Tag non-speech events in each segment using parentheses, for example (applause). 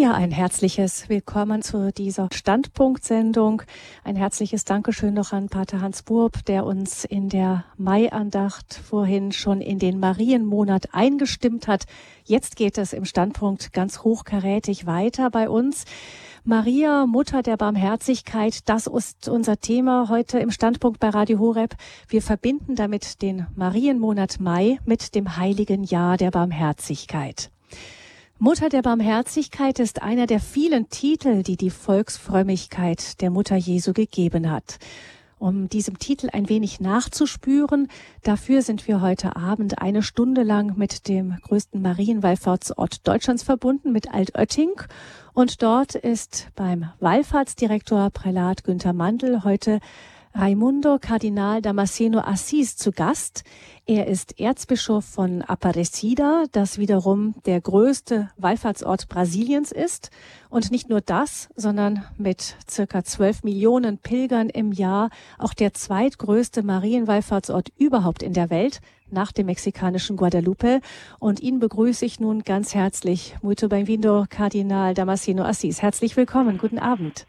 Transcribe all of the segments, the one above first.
Ja, ein herzliches Willkommen zu dieser Standpunktsendung. Ein herzliches Dankeschön noch an Pater Hans Burb, der uns in der Maiandacht vorhin schon in den Marienmonat eingestimmt hat. Jetzt geht es im Standpunkt ganz hochkarätig weiter bei uns. Maria, Mutter der Barmherzigkeit, das ist unser Thema heute im Standpunkt bei Radio Horeb. Wir verbinden damit den Marienmonat Mai mit dem heiligen Jahr der Barmherzigkeit. Mutter der Barmherzigkeit ist einer der vielen Titel, die die Volksfrömmigkeit der Mutter Jesu gegeben hat. Um diesem Titel ein wenig nachzuspüren, dafür sind wir heute Abend eine Stunde lang mit dem größten Marienwallfahrtsort Deutschlands verbunden, mit Altötting. Und dort ist beim Wallfahrtsdirektor Prälat Günther Mandl heute Raimundo Kardinal Damasceno Assis zu Gast. Er ist Erzbischof von Aparecida, das wiederum der größte Wallfahrtsort Brasiliens ist. Und nicht nur das, sondern mit circa 12 Millionen Pilgern im Jahr auch der zweitgrößte Marienwallfahrtsort überhaupt in der Welt nach dem mexikanischen Guadalupe. Und ihn begrüße ich nun ganz herzlich. Muito bem-vindo, Kardinal Damasceno Assis. Herzlich willkommen. Guten Abend.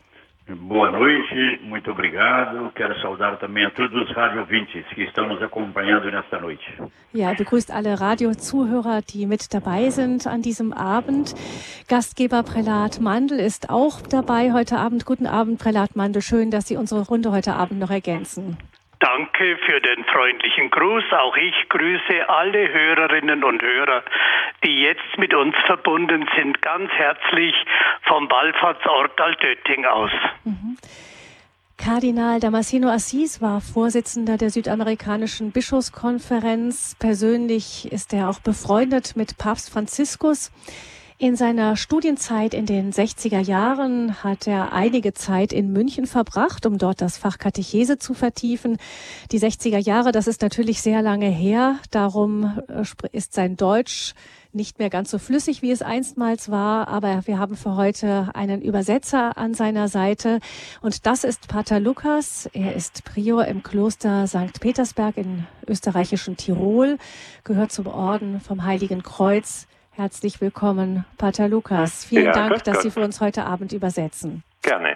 Boa noite, muito obrigado. Quero saudar também a todos os radiovintes que estão nos acompanhando nesta noite. Ja, begrüßt alle Radiozuhörer, die mit dabei sind an diesem Abend. Gastgeber Prälat Mandel ist auch dabei heute Abend. Guten Abend, Prälat Mandel. Schön, dass Sie unsere Runde heute Abend noch ergänzen. Danke für den freundlichen Gruß. Auch ich grüße alle Hörerinnen und Hörer, die jetzt mit uns verbunden sind, ganz herzlich vom Wallfahrtsort Altötting aus. Mhm. Kardinal Damasceno Assis war Vorsitzender der Südamerikanischen Bischofskonferenz. Persönlich ist er auch befreundet mit Papst Franziskus. In seiner Studienzeit in den 60er Jahren hat er einige Zeit in München verbracht, um dort das Fach Katechese zu vertiefen. Die 60er Jahre, das ist natürlich sehr lange her. Darum äh, ist sein Deutsch nicht mehr ganz so flüssig, wie es einstmals war, aber wir haben für heute einen Übersetzer an seiner Seite und das ist Pater Lukas. Er ist Prior im Kloster St. Petersberg in österreichischen Tirol, gehört zum Orden vom Heiligen Kreuz Herzlich willkommen, Pater Lukas. Vielen ja, Dank, dass. Sie für uns heute Abend übersetzen. Gerne.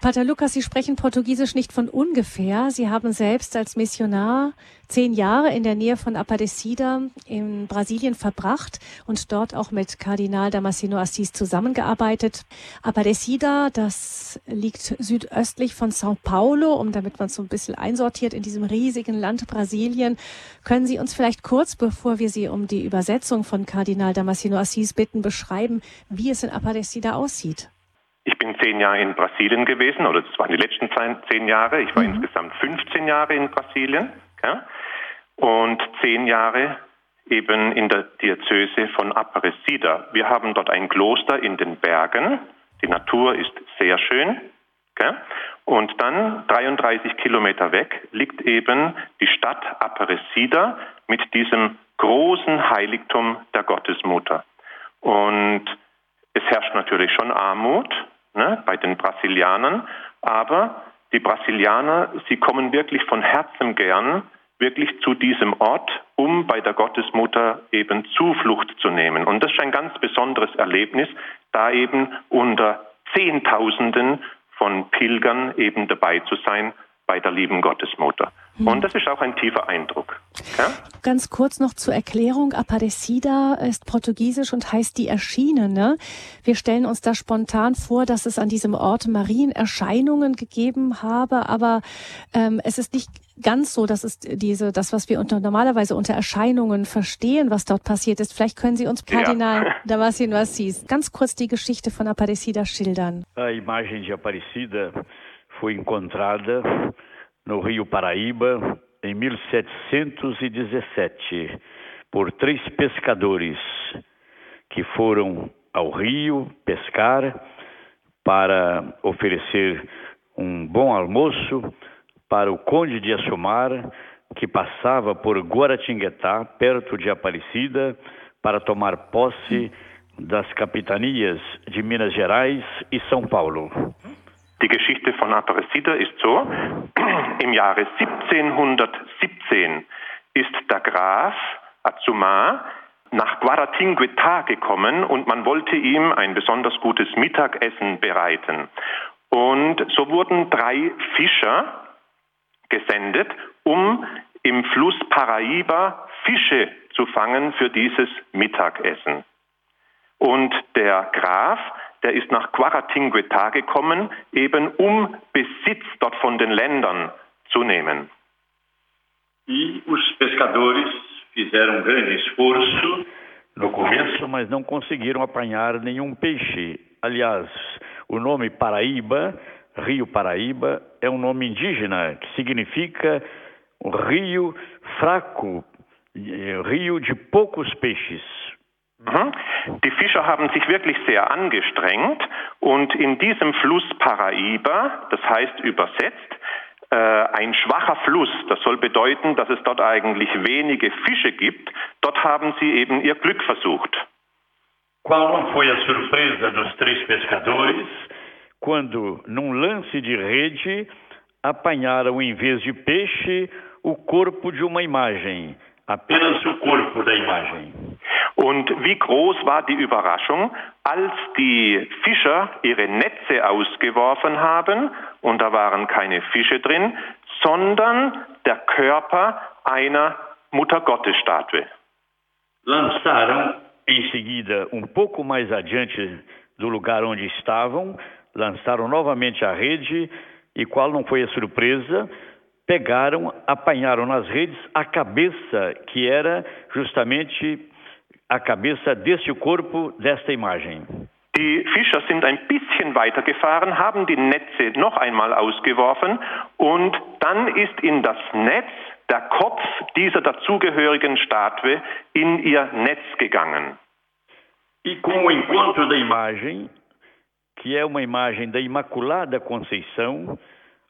Pater Lukas, Sie sprechen Portugiesisch nicht von ungefähr. Sie haben selbst als Missionar zehn Jahre in der Nähe von Aparecida in Brasilien verbracht und dort auch mit Kardinal Damasceno Assis zusammengearbeitet. Aparecida, das liegt südöstlich von São Paulo, um damit man so ein bisschen einsortiert in diesem riesigen Land Brasilien. Können Sie uns vielleicht kurz, bevor wir Sie um die Übersetzung von Kardinal Damasceno Assis bitten, beschreiben, wie es in Aparecida aussieht? Ich bin zehn Jahre in Brasilien gewesen, oder das waren die letzten zehn Jahre. Ich war mhm. insgesamt 15 Jahre in Brasilien ja, und zehn Jahre eben in der Diözese von Aparecida. Wir haben dort ein Kloster in den Bergen. Die Natur ist sehr schön. Okay? Und dann 33 Kilometer weg liegt eben die Stadt Aparecida mit diesem großen Heiligtum der Gottesmutter. Und es herrscht natürlich schon Armut, ne, bei den Brasilianern. Aber die Brasilianer, sie kommen wirklich von Herzen gern wirklich zu diesem Ort, um bei der Gottesmutter eben Zuflucht zu nehmen. Und das ist ein ganz besonderes Erlebnis, da eben unter Zehntausenden von Pilgern eben dabei zu sein bei der lieben Gottesmutter. Mhm. Und das ist auch ein tiefer Eindruck. Ja? Ganz kurz noch zur Erklärung. Aparecida ist portugiesisch und heißt die Erschienene. Wir stellen uns da spontan vor, dass es an diesem Ort Marienerscheinungen gegeben habe, aber ähm, es ist nicht ganz so, dass es diese, das, was wir unter, normalerweise unter Erscheinungen verstehen, was dort passiert ist. Vielleicht können Sie uns, Kardinal ja. (laughs) Damasceno Assis, ganz kurz die Geschichte von Aparecida schildern. A imagem de Aparecida foi encontrada no Rio Paraíba em 1717 por três pescadores que foram ao rio pescar para oferecer um bom almoço para o conde de Assumar, que passava por Guaratinguetá, perto de Aparecida, para tomar posse das capitanias de Minas Gerais e São Paulo. Die Geschichte von Aparecida ist so, (clears throat) im Jahre 1717 ist der Graf Azumar nach Guaratinguetá gekommen und man wollte ihm ein besonders gutes Mittagessen bereiten. Und so wurden drei Fischer gesendet, um im Fluss Paraíba Fische zu fangen für dieses Mittagessen. Und der Graf, der ist nach Guaratinguetá gekommen, eben um Besitz dort von den Ländern zu nehmen. E os pescadores fizeram um grande esforço. No começo, mas não conseguiram apanhar nenhum peixe. Aliás, o nome Paraíba, Rio Paraíba, é um nome indígena que significa um rio fraco, rio de poucos peixes. Mhm. Die Fischer haben sich wirklich sehr angestrengt und in diesem Fluss Paraíba, das heißt übersetzt, äh, ein schwacher Fluss, das soll bedeuten, dass es dort eigentlich wenige Fische gibt, dort haben sie eben ihr Glück versucht. Qual não foi a surpresa dos três pescadores quando, num lance de rede, apanharam em vez de peixe o corpo de uma imagem, apenas o corpo da imagem. Und wie groß war die Überraschung, als die Fischer ihre Netze ausgeworfen haben und da waren keine Fische drin, sondern der Körper einer Muttergottesstatue. Lançaram em seguida, um pouco mais adiante do lugar onde estavam, lançaram novamente a rede e qual não foi a surpresa, pegaram, apanharam nas redes a cabeça que era justamente a cabeça deste corpo, desta imagem. Die Fischer sind ein bisschen weitergefahren, haben die Netze noch einmal ausgeworfen und dann ist in das Netz der Kopf dieser dazugehörigen Statue in ihr Netz gegangen. E com o encontro da imagem, que é uma imagem da Imaculada Conceição,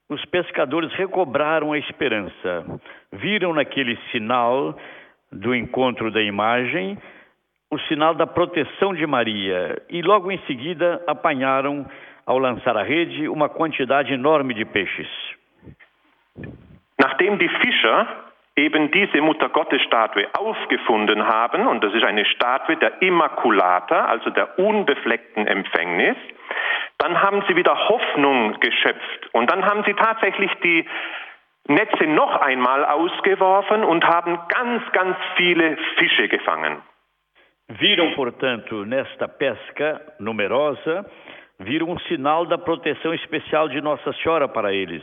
os pescadores recobraram a esperança. Viram naquele sinal do encontro da imagem o sinal da proteção de Maria e logo em seguida apanharam, ao lançar a rede, uma quantidade enorme de peixes. Nachdem die Fischer eben diese Muttergottesstatue aufgefunden haben, und das ist eine Statue der Immaculata, also der unbefleckten Empfängnis, dann haben sie wieder Hoffnung geschöpft und dann haben sie tatsächlich die Netze noch einmal ausgeworfen und haben ganz, ganz viele Fische gefangen. Viram, portanto, nesta pesca numerosa, viram um sinal da proteção especial de Nossa Senhora para eles.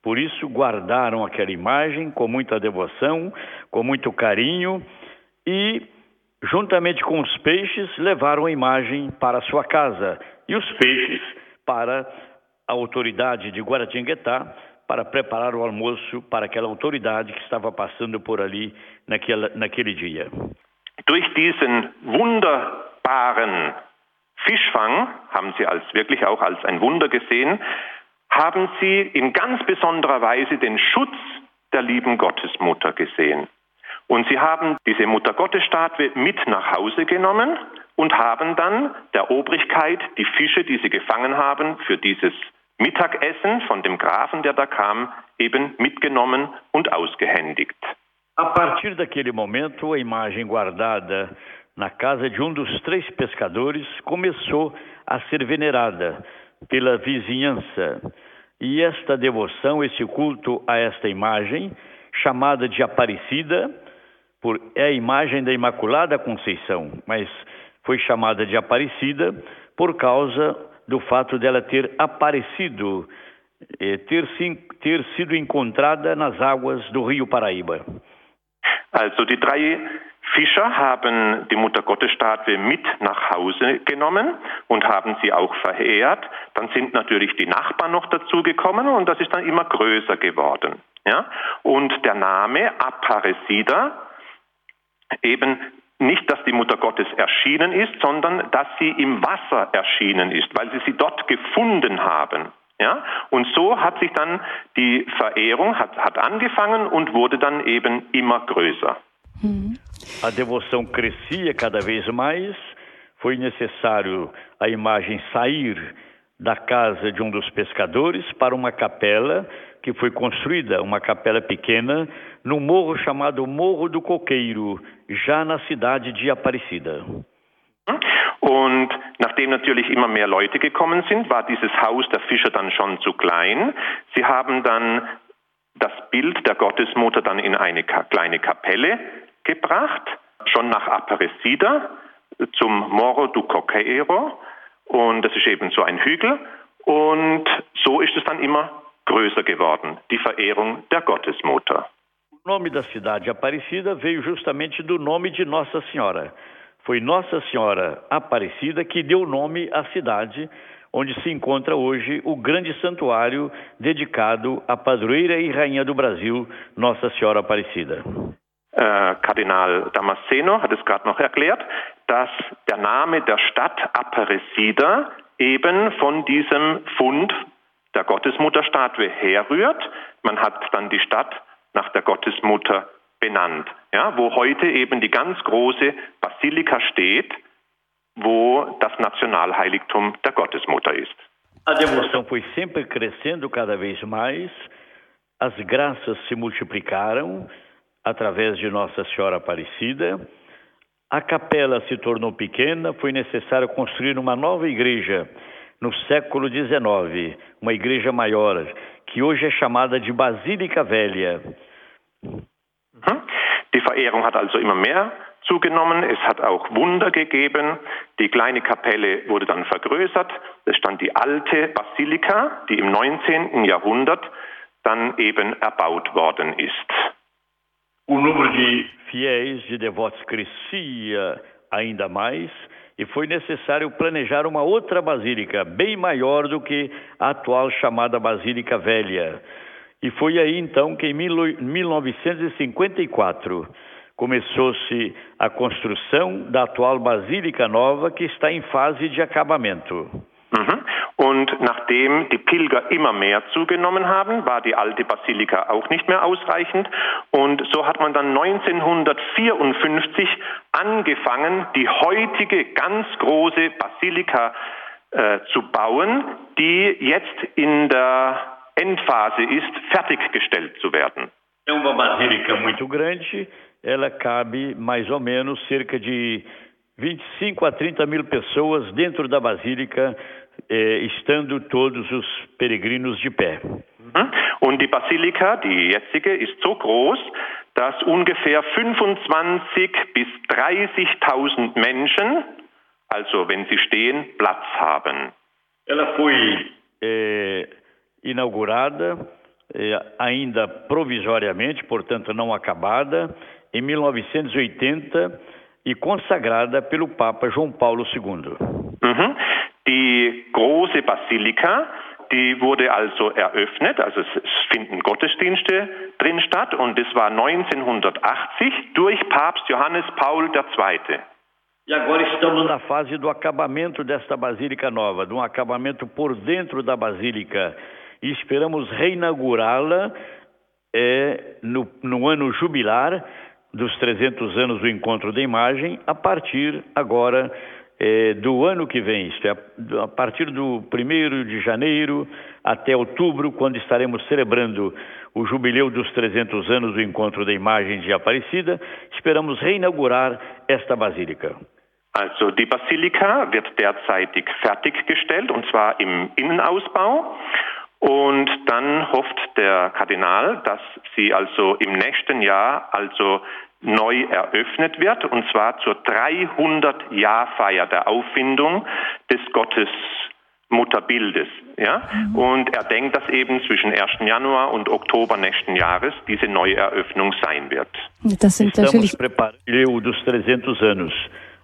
Por isso, guardaram aquela imagem com muita devoção, com muito carinho e, juntamente com os peixes, levaram a imagem para sua casa e os peixes para a autoridade de Guaratinguetá para preparar o almoço para aquela autoridade que estava passando por ali naquela, naquele dia. Durch diesen wunderbaren Fischfang, haben sie als wirklich auch als ein Wunder gesehen, haben sie in ganz besonderer Weise den Schutz der lieben Gottesmutter gesehen. Und sie haben diese Muttergottesstatue mit nach Hause genommen und haben dann der Obrigkeit die Fische, die sie gefangen haben, für dieses Mittagessen von dem Grafen, der da kam, eben mitgenommen und ausgehändigt. A partir daquele momento, a imagem guardada na casa de um dos três pescadores começou a ser venerada pela vizinhança. E esta devoção, esse culto a esta imagem, chamada de Aparecida, por, é a imagem da Imaculada Conceição, mas foi chamada de Aparecida por causa do fato dela ter aparecido, eh, ter, ter sido encontrada nas águas do Rio Paraíba. Also die drei Fischer haben die Muttergottesstatue mit nach Hause genommen und haben sie auch verehrt. Dann sind natürlich die Nachbarn noch dazugekommen und das ist dann immer größer geworden. Ja? Und der Name Aparecida, eben nicht, dass die Mutter Gottes erschienen ist, sondern dass sie im Wasser erschienen ist, weil sie sie dort gefunden haben. Ja? Und so hat sich dann die Verehrung hat, hat angefangen und wurde dann eben immer größer. A devoção crescia cada vez mais, foi necessário a imagem sair da casa de um dos pescadores para uma capela que foi construída uma capela pequena no morro chamado Morro do Coqueiro, já na cidade de Aparecida. Und nachdem natürlich immer mehr Leute gekommen sind, war dieses Haus der Fischer dann schon zu klein. Sie haben dann das Bild der Gottesmutter dann in eine kleine Kapelle gebracht, schon nach Aparecida zum Morro do Coqueiro. Und das ist eben so ein Hügel. Und so ist es dann immer größer geworden, die Verehrung der Gottesmutter. O nome da cidade Aparecida veio justamente do nome de Nossa Senhora. Foi Nossa Senhora Aparecida que deu nome à cidade, onde se encontra hoje o grande santuário dedicado à padroeira e rainha do Brasil, Nossa Senhora Aparecida. Äh, Kardinal Damasceno hat es gerade noch erklärt, dass der Name der Stadt Aparecida eben von diesem Fund der Gottesmutterstatue herrührt. Man hat dann die Stadt nach der Gottesmutter benannt, ja, wo heute eben die ganz große Basilika steht, wo das Nationalheiligtum der Gottesmutter ist. A devoção foi sempre crescendo cada vez mais, as graças se multiplicaram através de Nossa Senhora Aparecida, a capela se tornou pequena, foi necessário construir uma nova igreja no século XIX, uma igreja maior, que hoje é chamada de Basílica Velha. Mhm. Die Verehrung hat also immer mehr zugenommen. Es hat auch Wunder gegeben. Die kleine Kapelle wurde dann vergrößert. Es stand die alte Basilika, die im 19. Jahrhundert dann eben erbaut worden ist. O número de fiéis, de devotos crescia ainda mais e foi necessário planejar uma outra basílica, bem maior do que a atual chamada Basílica Velha. E foi aí então que em 1954 começou-se a construção da atual Basílica Nova, que está em fase de acabamento. Mhm. Und nachdem die Pilger immer mehr zugenommen haben, war die alte Basilika auch nicht mehr ausreichend. Und so hat man dann 1954 angefangen, die heutige ganz große Basilika äh, zu bauen, die jetzt in der Endphase ist, fertiggestellt zu werden. Uma basílica muito grande, ela cabe mais ou menos cerca de 25 a 30 mil pessoas dentro da basílica äh, estando todos os peregrinos de pé. Mhm. Und die Basilika, die jetzige, ist so groß, dass ungefähr 25 bis 30.000 Menschen, also wenn sie stehen, Platz haben. Ela foi é, inaugurada é, ainda provisoriamente, portanto não acabada, em 1980 e consagrada pelo Papa João Paulo II. Mhm. Die große Basilika, die wurde also eröffnet, also es finden Gottesdienste drin statt und das war 1980 durch Papst Johannes Paul II. E agora estamos na fase do acabamento desta Basílica Nova, de um acabamento por dentro da Basílica. E esperamos reinaugurá-la é, no, no ano jubilar dos 300 anos do Encontro da Imagem, a partir agora é, do ano que vem, isto é, a partir do 1 de janeiro até outubro, quando estaremos celebrando o jubileu dos 300 anos do Encontro da Imagem de Aparecida, esperamos reinaugurar esta basílica. Also die Basilika wird derzeitig fertiggestellt und zwar im Innenausbau. Und dann hofft der Kardinal, dass sie also im nächsten Jahr also neu eröffnet wird, und zwar zur 300-Jahr-Feier der Auffindung des Gottesmutterbildes. Ja? Mhm. Und er denkt, dass eben zwischen 1. Januar und Oktober nächsten Jahres diese Neueröffnung sein wird. Das sind Estamos preparando dos 300 anos.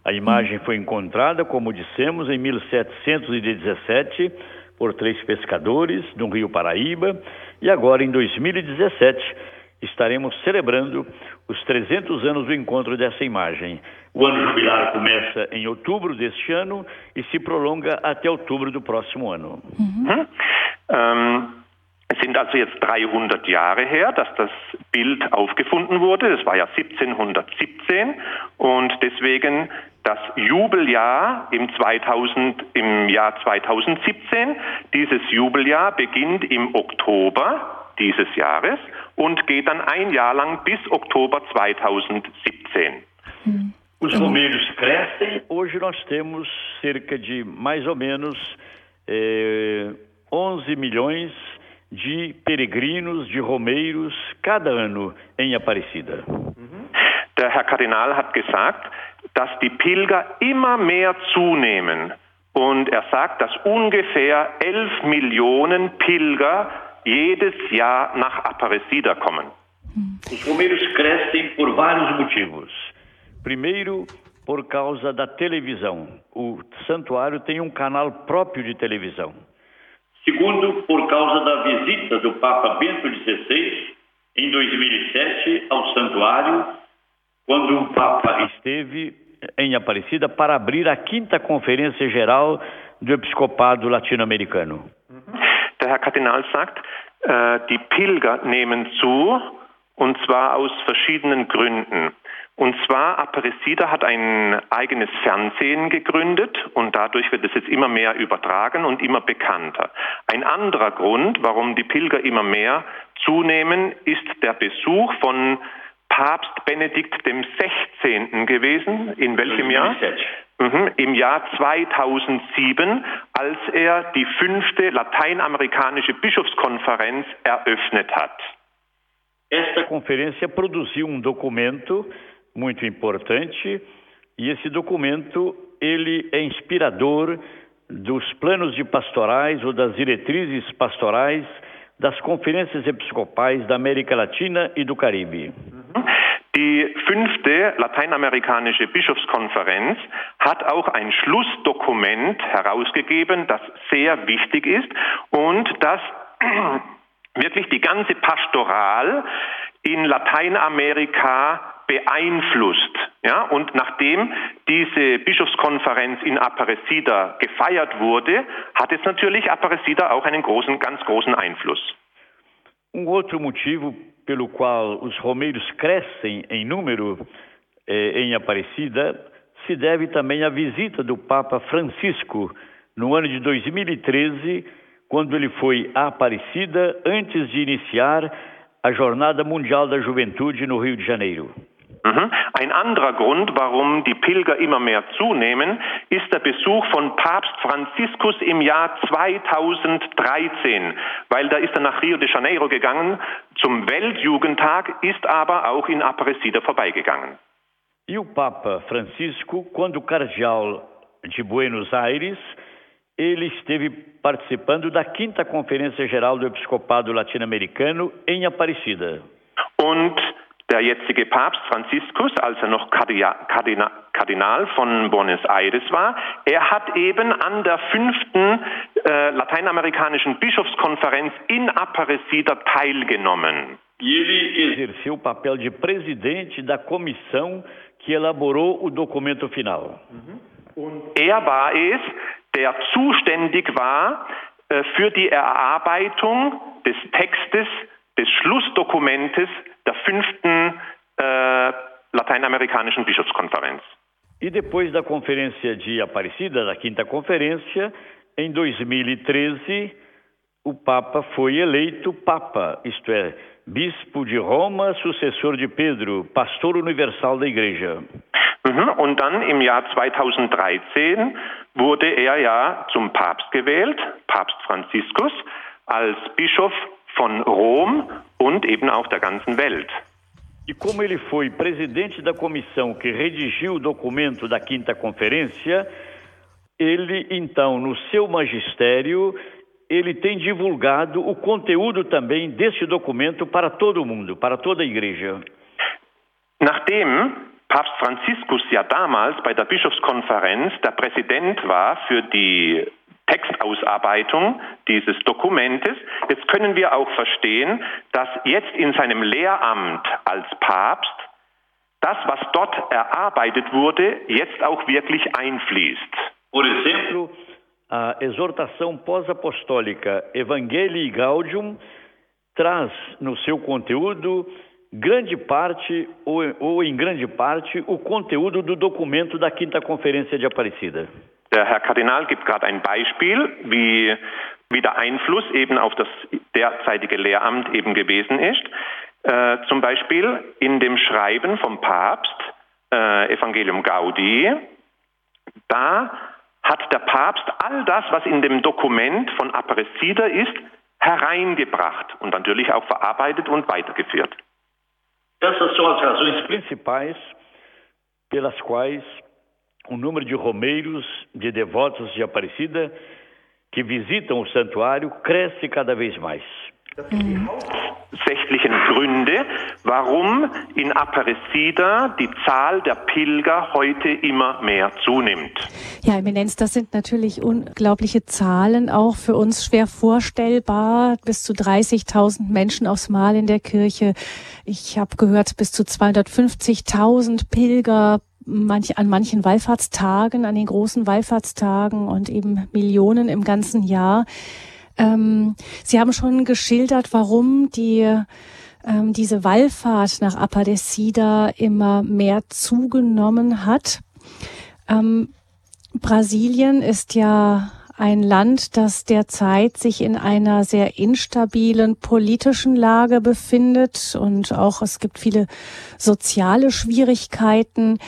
A imagem foi encontrada, como dissemos, em 1717 por três pescadores no Rio Paraíba e agora em 2017 estaremos celebrando os 300 anos do encontro dessa imagem. O ano jubilar começa em outubro deste ano e se prolonga até outubro do próximo ano. Mhm. Ähm, es sind also jetzt 300 Jahre her, dass das Bild aufgefunden wurde. Das war ja 1717 und deswegen das Jubeljahr im, 2000, im Jahr 2017. Dieses Jubeljahr beginnt im Oktober dieses Jahres und geht dann ein Jahr lang bis Oktober 2017. Os romeiros crescem. Hoje nós temos cerca de mais ou menos eh, 11 milhões de peregrinos, de romeiros, cada ano em Aparecida. Der Herr Kardinal hat gesagt, dass die Pilger immer mehr zunehmen. Und er sagt, dass ungefähr 11 Millionen Pilger jedes Jahr nach Aparecida kommen. Os romeiros crescem por vários motivos. Primeiro, por causa da televisão. O santuário tem um canal próprio de televisão. Segundo, por causa da visita do Papa Bento XVI em 2007 ao santuário, quando o Papa esteve em Aparecida para abrir a quinta Conferência Geral do Episcopado Latino-Americano. Der Herr Kardinal sagt, äh, die Pilger nehmen zu, und zwar aus verschiedenen Gründen. Und zwar Aparecida hat ein eigenes Fernsehen gegründet und dadurch wird es jetzt immer mehr übertragen und immer bekannter. Ein anderer Grund, warum die Pilger immer mehr zunehmen, ist der Besuch von Papst Benedikt XVI. gewesen. In welchem Jahr? Mhm, Im Jahr 2007, als er die fünfte lateinamerikanische Bischofskonferenz eröffnet hat. Esta conferência produziu um documento muito importante e esse documento ele é inspirador dos planos de pastorais ou das diretrizes pastorais das conferências episcopais da América Latina e do Caribe. Die fünfte lateinamerikanische Bischofskonferenz hat auch ein Schlussdokument herausgegeben, das sehr wichtig ist und das (clears throat) wirklich die ganze Pastoral in Lateinamerika beeinflusst. Ja, und nachdem diese Bischofskonferenz in Aparecida gefeiert wurde, hat es natürlich Aparecida auch einen großen, ganz großen Einfluss. Um outro motivo pelo qual os romeiros crescem em número eh, em Aparecida se deve também à visita do Papa Francisco no ano de 2013, quando ele foi a Aparecida antes de iniciar a Jornada Mundial da Juventude no Rio de Janeiro. Mhm. Ein anderer Grund, warum die Pilger immer mehr zunehmen, ist der Besuch von Papst Franziskus im Jahr 2013, weil da ist er nach Rio de Janeiro gegangen zum Weltjugendtag, ist aber auch in Aparecida vorbeigegangen. E o Papa Francisco, quando cardeal de Buenos Aires, ele esteve participando da quinta Conferência Geral do Episcopado Latino-Americano em Aparecida. Und der jetzige Papst Franziskus, als er noch Kardinal von Buenos Aires war, er hat eben an der fünften äh, lateinamerikanischen Bischofskonferenz in Aparecida teilgenommen. Ele exerceu o papel de presidente da comissão que elaborou o documento final. Und er war es, der zuständig war äh, für die Erarbeitung des Textes des Schlussdokumentes der fünften äh, lateinamerikanischen Bischofskonferenz. E depois da conferência de Aparecida, da quinta conferência, em 2013, o Papa foi eleito Papa, isto é, Bispo de Roma, sucessor de Pedro, Pastor Universal da Igreja. Mhm. Und dann im Jahr 2013 wurde er ja zum Papst gewählt, Papst Franziskus, als Bischof von Rom und eben auch der ganzen Welt. E como ele foi presidente da comissão que redigiu o documento da quinta conferência, ele então, no seu magistério, ele tem divulgado o conteúdo também desse documento para todo o mundo, para toda a igreja. Nachdem Papst Franziskus ja damals bei der Bischofskonferenz der Präsident war für die Textausarbeitung dieses Dokumentes. Jetzt können wir auch verstehen, dass jetzt in seinem Lehramt als Papst das, was dort erarbeitet wurde, jetzt auch wirklich einfließt. Por exemplo, a exortação pós-apostólica Evangelii Gaudium traz no seu conteúdo grande parte, ou, ou em grande parte, o conteúdo do documento da Quinta Conferência de Aparecida. Der Herr Kardinal gibt gerade ein Beispiel, wie wie der Einfluss eben auf das derzeitige Lehramt eben gewesen ist. Äh, zum Beispiel in dem Schreiben vom Papst, äh, Evangelium Gaudi, da hat der Papst all das, was in dem Dokument von Aparecida ist, hereingebracht und natürlich auch verarbeitet und weitergeführt. Essas são as razões principais pelas quais o número de romeiros, de devotos de Aparecida que visitam o santuário cresce cada vez mais. Mhm. Sächlichen Gründe, warum in Aparecida die Zahl der Pilger heute immer mehr zunimmt. Ja, Eminenz, das sind natürlich unglaubliche Zahlen, auch für uns schwer vorstellbar. Bis zu 30.000 Menschen aufs Mal in der Kirche. Ich habe gehört, bis zu 250.000 Pilger manch, an manchen Wallfahrtstagen, an den großen Wallfahrtstagen und eben Millionen im ganzen Jahr. Ähm, Sie haben schon geschildert, warum die ähm, diese Wallfahrt nach Aparecida immer mehr zugenommen hat. Ähm, Brasilien ist ja ein Land, das derzeit sich in einer sehr instabilen politischen Lage befindet und auch es gibt viele soziale Schwierigkeiten.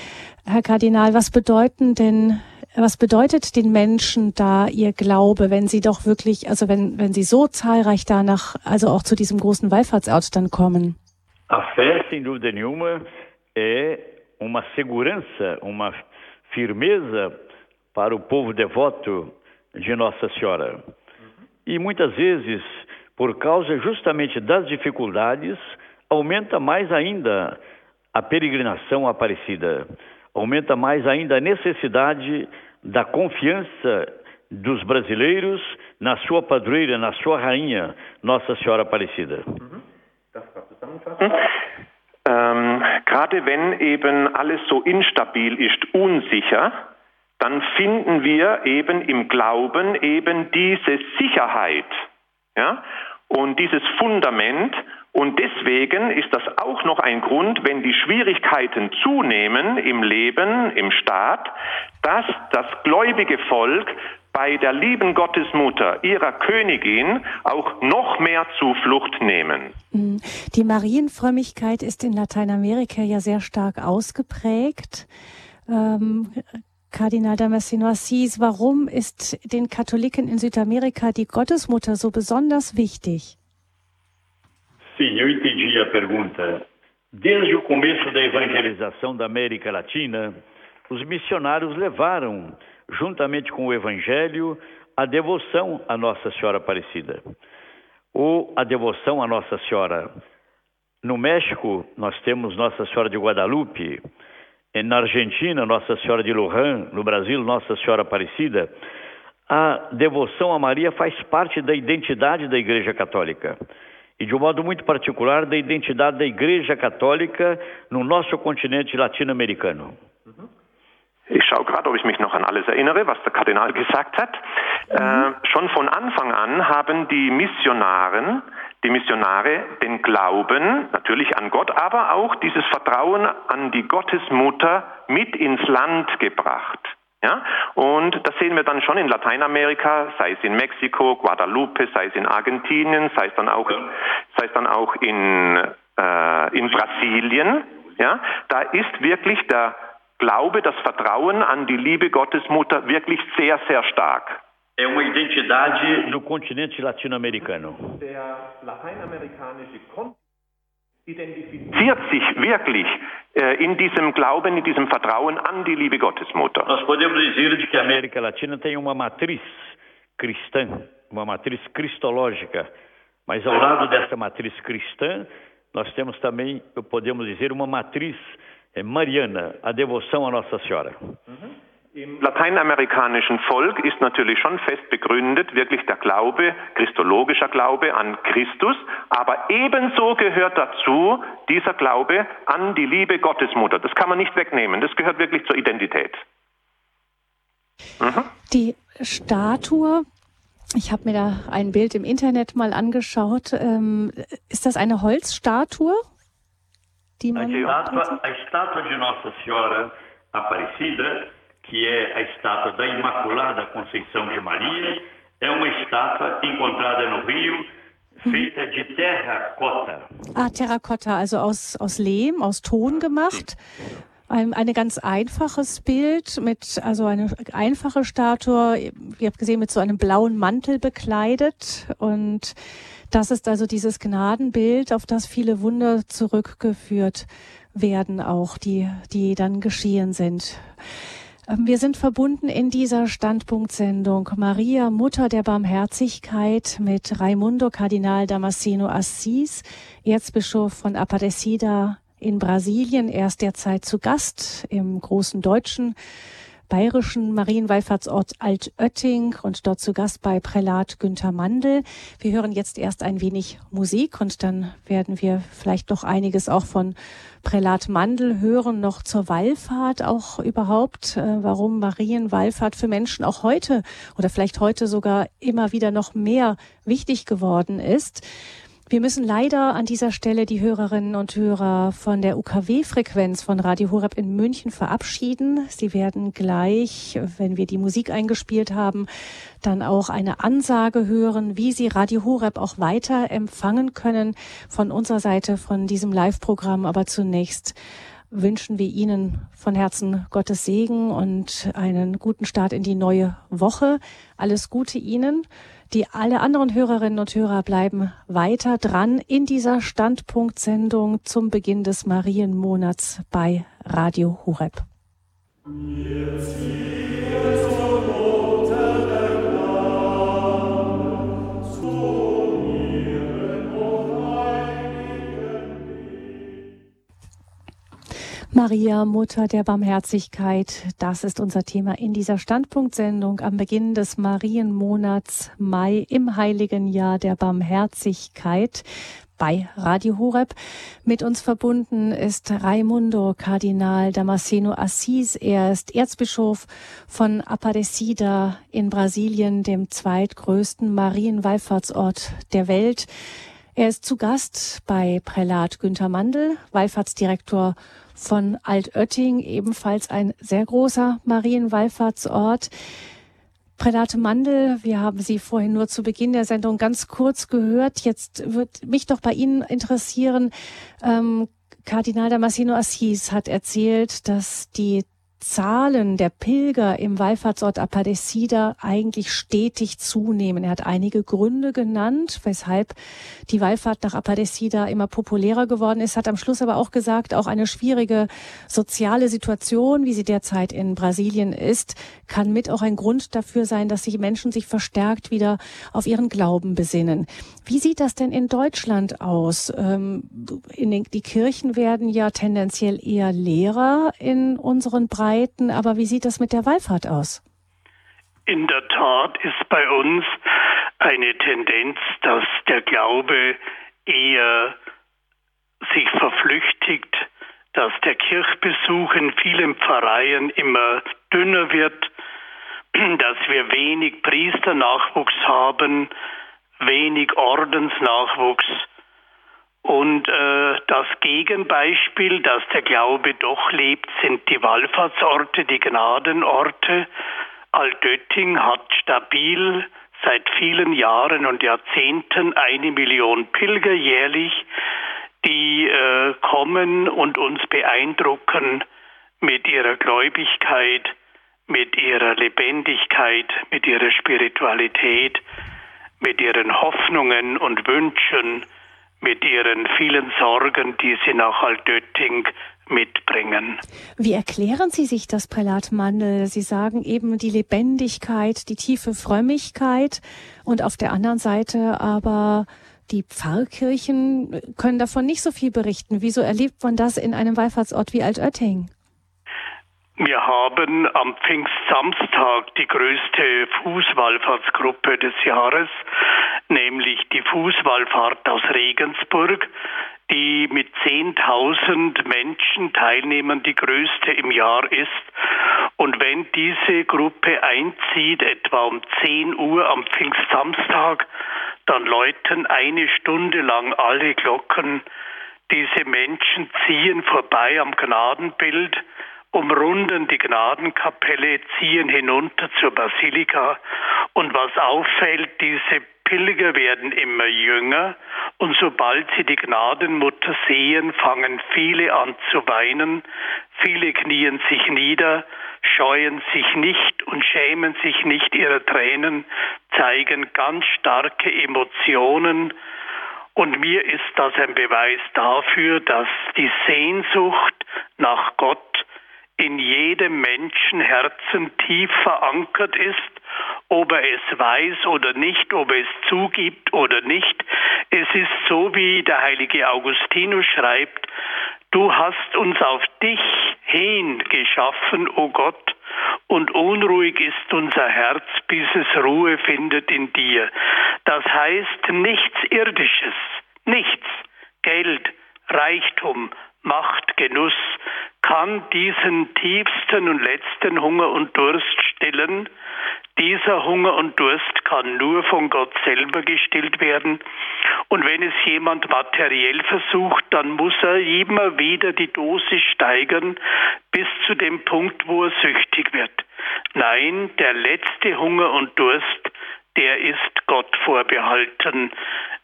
Herr Kardinal, was bedeuten denn was bedeutet den Menschen da ihr Glaube, wenn sie doch wirklich, also wenn, wenn sie so zahlreich danach, also auch zu diesem großen Wallfahrtsort dann kommen? A fé, sem dúvida nenhuma, é uma segurança, uma firmeza para o povo devoto de Nossa Senhora. E muitas vezes, por causa justamente das dificuldades, aumenta mais ainda a peregrinação aparecida aumenta mais ainda a necessidade da confiança dos brasileiros na sua padroeira, na sua rainha, Nossa Senhora Aparecida. Ähm, gerade wenn eben alles so instabil ist, unsicher, dann finden wir eben im Glauben eben diese Sicherheit. Ja? Und dieses Fundament und deswegen ist das auch noch ein Grund, wenn die Schwierigkeiten zunehmen im Leben, im Staat, dass das gläubige Volk bei der lieben Gottesmutter, ihrer Königin, auch noch mehr Zuflucht nehmen. Mhm. Die Marienfrömmigkeit ist in Lateinamerika ja sehr stark ausgeprägt. Ähm, Kardinal Damasceno Assis, warum ist den Katholiken in Südamerika die Gottesmutter so besonders wichtig? Sim, eu entendi a pergunta. Desde o começo da evangelização da América Latina, os missionários levaram, juntamente com o Evangelho, a devoção à Nossa Senhora Aparecida, ou a devoção à Nossa Senhora. No México, nós temos Nossa Senhora de Guadalupe, na Argentina, Nossa Senhora de Luján, no Brasil, Nossa Senhora Aparecida. A devoção a Maria faz parte da identidade da Igreja Católica e, de um modo muito particular, da identidade da Igreja Católica no nosso continente latino-americano. Ich schaue gerade, ob ich mich noch an alles erinnere, was der Kardinal gesagt hat. Mhm. Äh, schon von Anfang an haben die Missionaren, die Missionare den Glauben natürlich an Gott, aber auch dieses Vertrauen an die Gottesmutter mit ins Land gebracht. Ja? Und das sehen wir dann schon in Lateinamerika, sei es in Mexiko, Guadalupe, sei es in Argentinien, sei es dann auch, sei es dann auch in, äh, in Brasilien. Ja? Da ist wirklich der Glaube, das Vertrauen an die Liebe Gottesmutter wirklich sehr, sehr stark. É uma identidade no continente latino-americano. Der lateinamerikanische Kontinent identifiziert sich wirklich äh, in diesem Glauben, in diesem Vertrauen an die liebe Gottesmutter. Nós podemos dizer de que a América Latina tem uma matriz cristã, uma matriz cristológica, mas ao lado dessa matriz cristã, nós temos também, podemos dizer, uma matriz eh, mariana, a devoção à Nossa Senhora. Uhum. Im lateinamerikanischen Volk ist natürlich schon fest begründet, wirklich der Glaube, christologischer Glaube an Christus, aber ebenso gehört dazu dieser Glaube an die liebe Gottesmutter. Das kann man nicht wegnehmen, das gehört wirklich zur Identität. Mhm. Die Statue, ich habe mir da ein Bild im Internet mal angeschaut, ähm, ist das eine Holzstatue? Die man a, estátua, a estátua de Nossa Senhora Aparecida que é a estátua da Imaculada Conceição de Maria, é uma estátua encontrada no Rio, feita de terracota. Ah, Terrakotta, also aus, aus Lehm, aus Ton gemacht. Ein, ein ganz einfaches Bild mit, also eine einfache Statue, ihr habt gesehen, mit so einem blauen Mantel bekleidet. Und das ist also dieses Gnadenbild, auf das viele Wunder zurückgeführt werden, auch die, die dann geschehen sind. Ähm, wir sind verbunden in dieser Standpunktsendung Maria, Mutter der Barmherzigkeit mit Raimundo Kardinal Damasceno Assis, Erzbischof von Aparecida in Brasilien. Er ist derzeit zu Gast im großen deutschen bayerischen Marienwallfahrtsort Altötting und dort zu Gast bei Prälat Günther Mandel. Wir hören jetzt erst ein wenig Musik und dann werden wir vielleicht noch einiges auch von Prälat Mandel hören, noch zur Wallfahrt auch überhaupt, äh, warum Marienwallfahrt für Menschen auch heute oder vielleicht heute sogar immer wieder noch mehr wichtig geworden ist. Wir müssen leider an dieser Stelle die Hörerinnen und Hörer von der UKW-Frequenz von Radio Horeb in München verabschieden. Sie werden gleich, wenn wir die Musik eingespielt haben, dann auch eine Ansage hören, wie Sie Radio Horeb auch weiter empfangen können von unserer Seite von diesem Live-Programm. Aber zunächst wünschen wir Ihnen von Herzen Gottes Segen und einen guten Start in die neue Woche. Alles Gute Ihnen. Die alle anderen Hörerinnen und Hörer bleiben weiter dran in dieser Standpunktsendung zum Beginn des Marienmonats bei Radio Hureb. Jetzt Maria, Mutter der Barmherzigkeit, das ist unser Thema in dieser Standpunktsendung am Beginn des Marienmonats Mai im heiligen Jahr der Barmherzigkeit bei Radio Horeb. Mit uns verbunden ist Raimundo Kardinal Damasceno Assis. Er ist Erzbischof von Aparecida in Brasilien, dem zweitgrößten Marienwallfahrtsort der Welt. Er ist zu Gast bei Prälat Günther Mandel, Wallfahrtsdirektor von Altötting, ebenfalls ein sehr großer Marienwallfahrtsort. Prädate Mandel, wir haben Sie vorhin nur zu Beginn der Sendung ganz kurz gehört. Jetzt wird mich doch bei Ihnen interessieren, ähm, Kardinal Damasceno Assis hat erzählt, dass die Zahlen der Pilger im Wallfahrtsort Aparecida eigentlich stetig zunehmen. Er hat einige Gründe genannt, weshalb die Wallfahrt nach Aparecida immer populärer geworden ist, hat am Schluss aber auch gesagt, auch eine schwierige soziale Situation, wie sie derzeit in Brasilien ist, kann mit auch ein Grund dafür sein, dass sich Menschen sich verstärkt wieder auf ihren Glauben besinnen. Wie sieht das denn in Deutschland aus? Ähm, in den, die Kirchen werden ja tendenziell eher leerer in unseren Breiten, aber wie sieht das mit der Wallfahrt aus? In der Tat ist bei uns eine Tendenz, dass der Glaube eher sich verflüchtigt, dass der Kirchbesuch in vielen Pfarreien immer dünner wird, (clears throat) dass wir wenig Priesternachwuchs haben, wenig Ordensnachwuchs. Und äh, das Gegenbeispiel, dass der Glaube doch lebt, sind die Wallfahrtsorte, die Gnadenorte. Altötting hat stabil seit vielen Jahren und Jahrzehnten eine Million Pilger jährlich, die äh, kommen und uns beeindrucken mit ihrer Gläubigkeit, mit ihrer Lebendigkeit, mit ihrer Spiritualität, mit ihren Hoffnungen und Wünschen, mit ihren vielen Sorgen, die sie nach Altötting mitbringen. Wie erklären Sie sich das, Prälat Mandel? Sie sagen eben die Lebendigkeit, die tiefe Frömmigkeit und auf der anderen Seite aber die Pfarrkirchen können davon nicht so viel berichten. Wieso erlebt man das in einem Wallfahrtsort wie Altötting? Wir haben am Pfingstsamstag die größte Fußwallfahrtsgruppe des Jahres, nämlich die Fußwallfahrt aus Regensburg, die mit 10.000 Menschen Teilnehmern die größte im Jahr ist. Und wenn diese Gruppe einzieht, etwa um 10 Uhr am Pfingstsamstag, dann läuten eine Stunde lang alle Glocken. Diese Menschen ziehen vorbei am Gnadenbild umrunden die Gnadenkapelle, ziehen hinunter zur Basilika. Und was auffällt, diese Pilger werden immer jünger. Und sobald sie die Gnadenmutter sehen, fangen viele an zu weinen, viele knien sich nieder, scheuen sich nicht und schämen sich nicht ihrer Tränen, zeigen ganz starke Emotionen, und mir ist das ein Beweis dafür, dass die Sehnsucht nach Gott in jedem Menschenherzen tief verankert ist, ob er es weiß oder nicht, ob er es zugibt oder nicht. Es ist so, wie der heilige Augustinus schreibt, du hast uns auf dich hin geschaffen, o oh Gott, und unruhig ist unser Herz, bis es Ruhe findet in dir. Das heißt nichts Irdisches, nichts, Geld, Reichtum, Macht, Genuss kann diesen tiefsten und letzten Hunger und Durst stillen. Dieser Hunger und Durst kann nur von Gott selber gestillt werden. Und wenn es jemand materiell versucht, dann muss er immer wieder die Dosis steigern bis zu dem Punkt, wo er süchtig wird. Nein, der letzte Hunger und Durst, der ist Gott vorbehalten.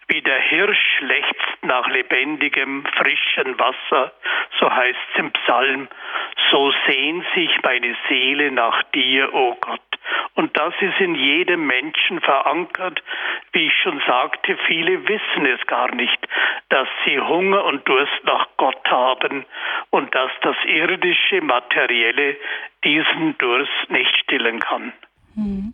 Wie der Hirsch lechzt nach lebendigem, frischen Wasser, so heißt es im Psalm, so sehnt sich meine Seele nach dir, o oh Gott. Und das ist in jedem Menschen verankert. Wie ich schon sagte, viele wissen es gar nicht, dass sie Hunger und Durst nach Gott haben und dass das irdische, materielle diesen Durst nicht stillen kann. Hm.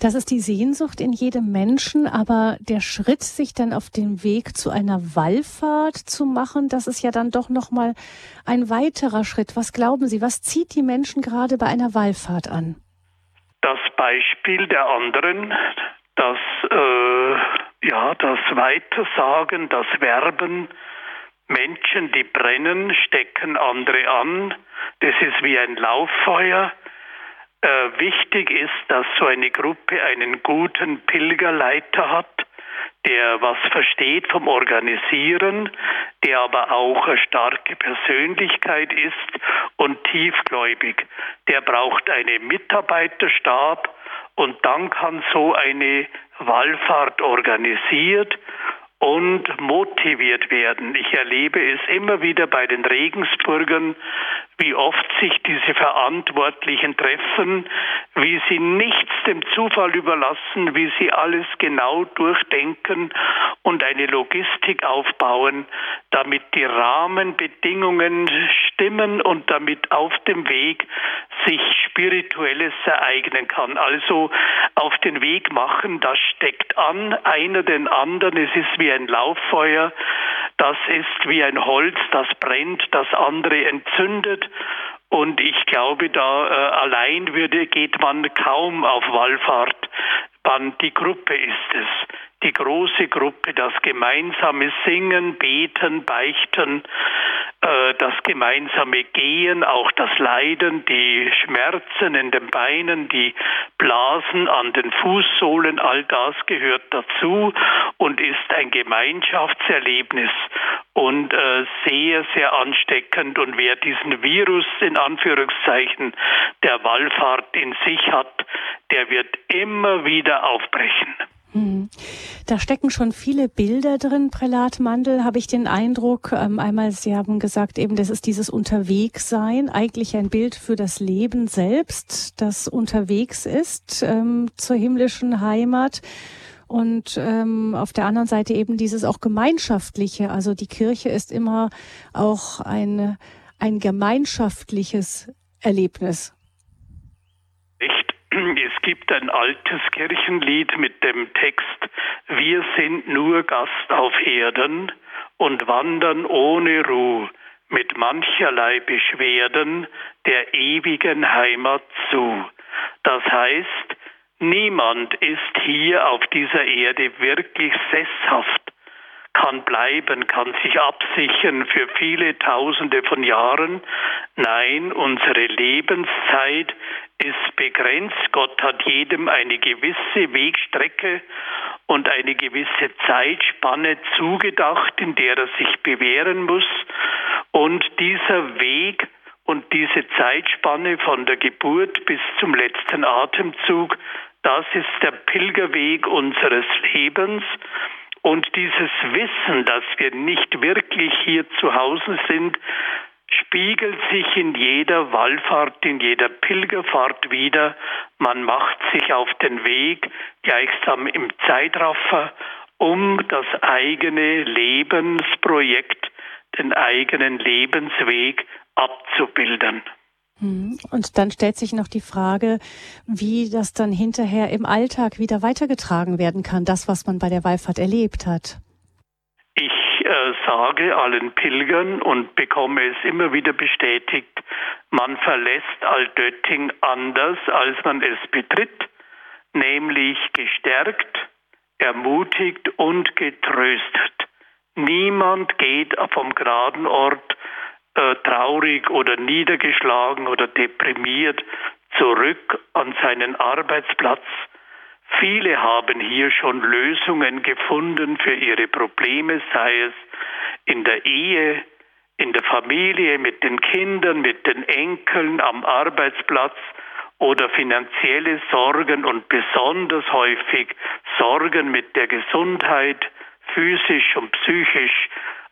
Das ist die Sehnsucht in jedem Menschen, aber der Schritt, sich dann auf den Weg zu einer Wallfahrt zu machen, das ist ja dann doch noch mal ein weiterer Schritt. Was glauben Sie, was zieht die Menschen gerade bei einer Wallfahrt an? Das Beispiel der anderen, das äh, ja, das Weitersagen, das Werben, Menschen, die brennen, stecken andere an. Das ist wie ein Lauffeuer. Äh, wichtig ist, dass so eine Gruppe einen guten Pilgerleiter hat, der was versteht vom Organisieren, der aber auch eine starke Persönlichkeit ist und tiefgläubig. Der braucht einen Mitarbeiterstab und dann kann so eine Wallfahrt organisiert und motiviert werden. Ich erlebe es immer wieder bei den Regensburgern, wie oft sich diese Verantwortlichen treffen, wie sie nichts dem Zufall überlassen, wie sie alles genau durchdenken und eine Logistik aufbauen, damit die Rahmenbedingungen stimmen und damit auf dem Weg sich Spirituelles ereignen kann. Also auf den Weg machen, das steckt an, einer den anderen, es ist wie ein Lauffeuer, das ist wie ein Holz, das brennt, das andere entzündet. Und ich glaube, da äh, allein würde, geht man kaum auf Wallfahrt. Die Gruppe ist es, die große Gruppe, das gemeinsame Singen, Beten, Beichten, äh, das gemeinsame Gehen, auch das Leiden, die Schmerzen in den Beinen, die Blasen an den Fußsohlen, all das gehört dazu und ist ein Gemeinschaftserlebnis und äh, sehr, sehr ansteckend. Und wer diesen Virus in Anführungszeichen der Wallfahrt in sich hat, der wird immer wieder aufbrechen. Hm. Da stecken schon viele Bilder drin, Prälat Mandel, habe ich den Eindruck. Ähm, einmal, Sie haben gesagt, eben, das ist dieses Unterwegssein, eigentlich ein Bild für das Leben selbst, das unterwegs ist ähm, zur himmlischen Heimat. Und ähm, auf der anderen Seite eben dieses auch gemeinschaftliche. Also die Kirche ist immer auch ein, ein gemeinschaftliches Erlebnis. Es gibt ein altes Kirchenlied mit dem Text, wir sind nur Gast auf Erden und wandern ohne Ruhe mit mancherlei Beschwerden der ewigen Heimat zu. Das heißt, niemand ist hier auf dieser Erde wirklich sesshaft, kann bleiben, kann sich absichern für viele Tausende von Jahren. Nein, unsere Lebenszeit ist begrenzt. Gott hat jedem eine gewisse Wegstrecke und eine gewisse Zeitspanne zugedacht, in der er sich bewähren muss. Und dieser Weg Und diese Zeitspanne von der Geburt bis zum letzten Atemzug, das ist der Pilgerweg unseres Lebens. Und dieses Wissen, dass wir nicht wirklich hier zu Hause sind, spiegelt sich in jeder Wallfahrt, in jeder Pilgerfahrt wieder. Man macht sich auf den Weg, gleichsam im Zeitraffer, um das eigene Lebensprojekt, den eigenen Lebensweg abzubilden. Hm. Und dann stellt sich noch die Frage, wie das dann hinterher im Alltag wieder weitergetragen werden kann, das, was man bei der Wallfahrt erlebt hat. Ich äh, sage allen Pilgern und bekomme es immer wieder bestätigt, man verlässt Altötting anders, als man es betritt, nämlich gestärkt, ermutigt und getröstet. Niemand geht vom geraden Ort äh, traurig oder niedergeschlagen oder deprimiert zurück an seinen Arbeitsplatz. Viele haben hier schon Lösungen gefunden für ihre Probleme, sei es in der Ehe, in der Familie, mit den Kindern, mit den Enkeln, am Arbeitsplatz oder finanzielle Sorgen und besonders häufig Sorgen mit der Gesundheit, physisch und psychisch.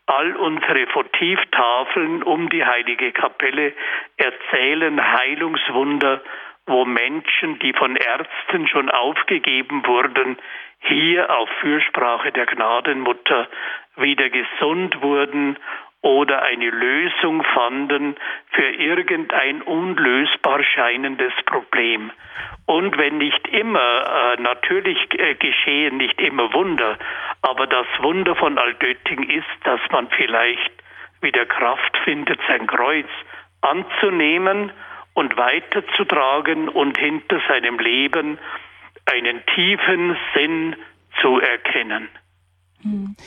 All unsere Votivtafeln um die heilige Kapelle erzählen Heilungswunder, wo Menschen, die von Ärzten schon aufgegeben wurden, hier auf Fürsprache der Gnadenmutter wieder gesund wurden oder eine Lösung fanden für irgendein unlösbar scheinendes Problem. Und wenn nicht immer, äh, natürlich äh, geschehen nicht immer Wunder, aber das Wunder von Altötting ist, dass man vielleicht wieder Kraft findet, sein Kreuz anzunehmen und weiterzutragen und hinter seinem Leben einen tiefen Sinn zu erkennen. Hm.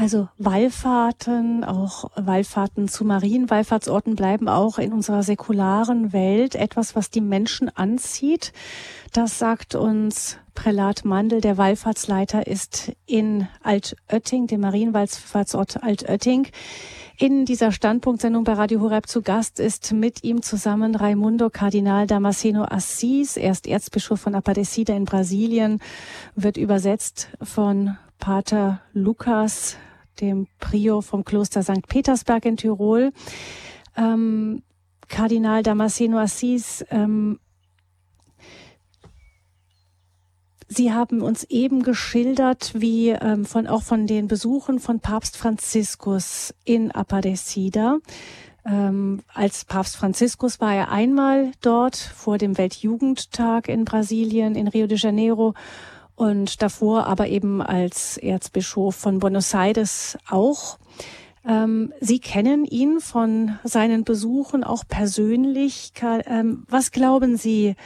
Also Wallfahrten, auch Wallfahrten zu Marienwallfahrtsorten bleiben auch in unserer säkularen Welt etwas, was die Menschen anzieht. Das sagt uns Prälat Mandel, der Wallfahrtsleiter ist in Altötting, dem Marienwallfahrtsort Altötting. In dieser Standpunktsendung bei Radio Horeb zu Gast ist mit ihm zusammen Raimundo Kardinal Damasceno Assis. Er ist Erzbischof von Aparecida in Brasilien, wird übersetzt von Pater Lukas dem Prior vom Kloster St. Petersberg in Tirol. Ähm, Kardinal Damasceno Assis, ähm, Sie haben uns eben geschildert, wie ähm, von auch von den Besuchen von Papst Franziskus in Aparecida. Ähm, als Papst Franziskus war er einmal dort vor dem Weltjugendtag in Brasilien, in Rio de Janeiro und davor aber eben als Erzbischof von Buenos Aires auch. Ähm, Sie kennen ihn von seinen Besuchen auch persönlich. Ähm, was glauben Sie,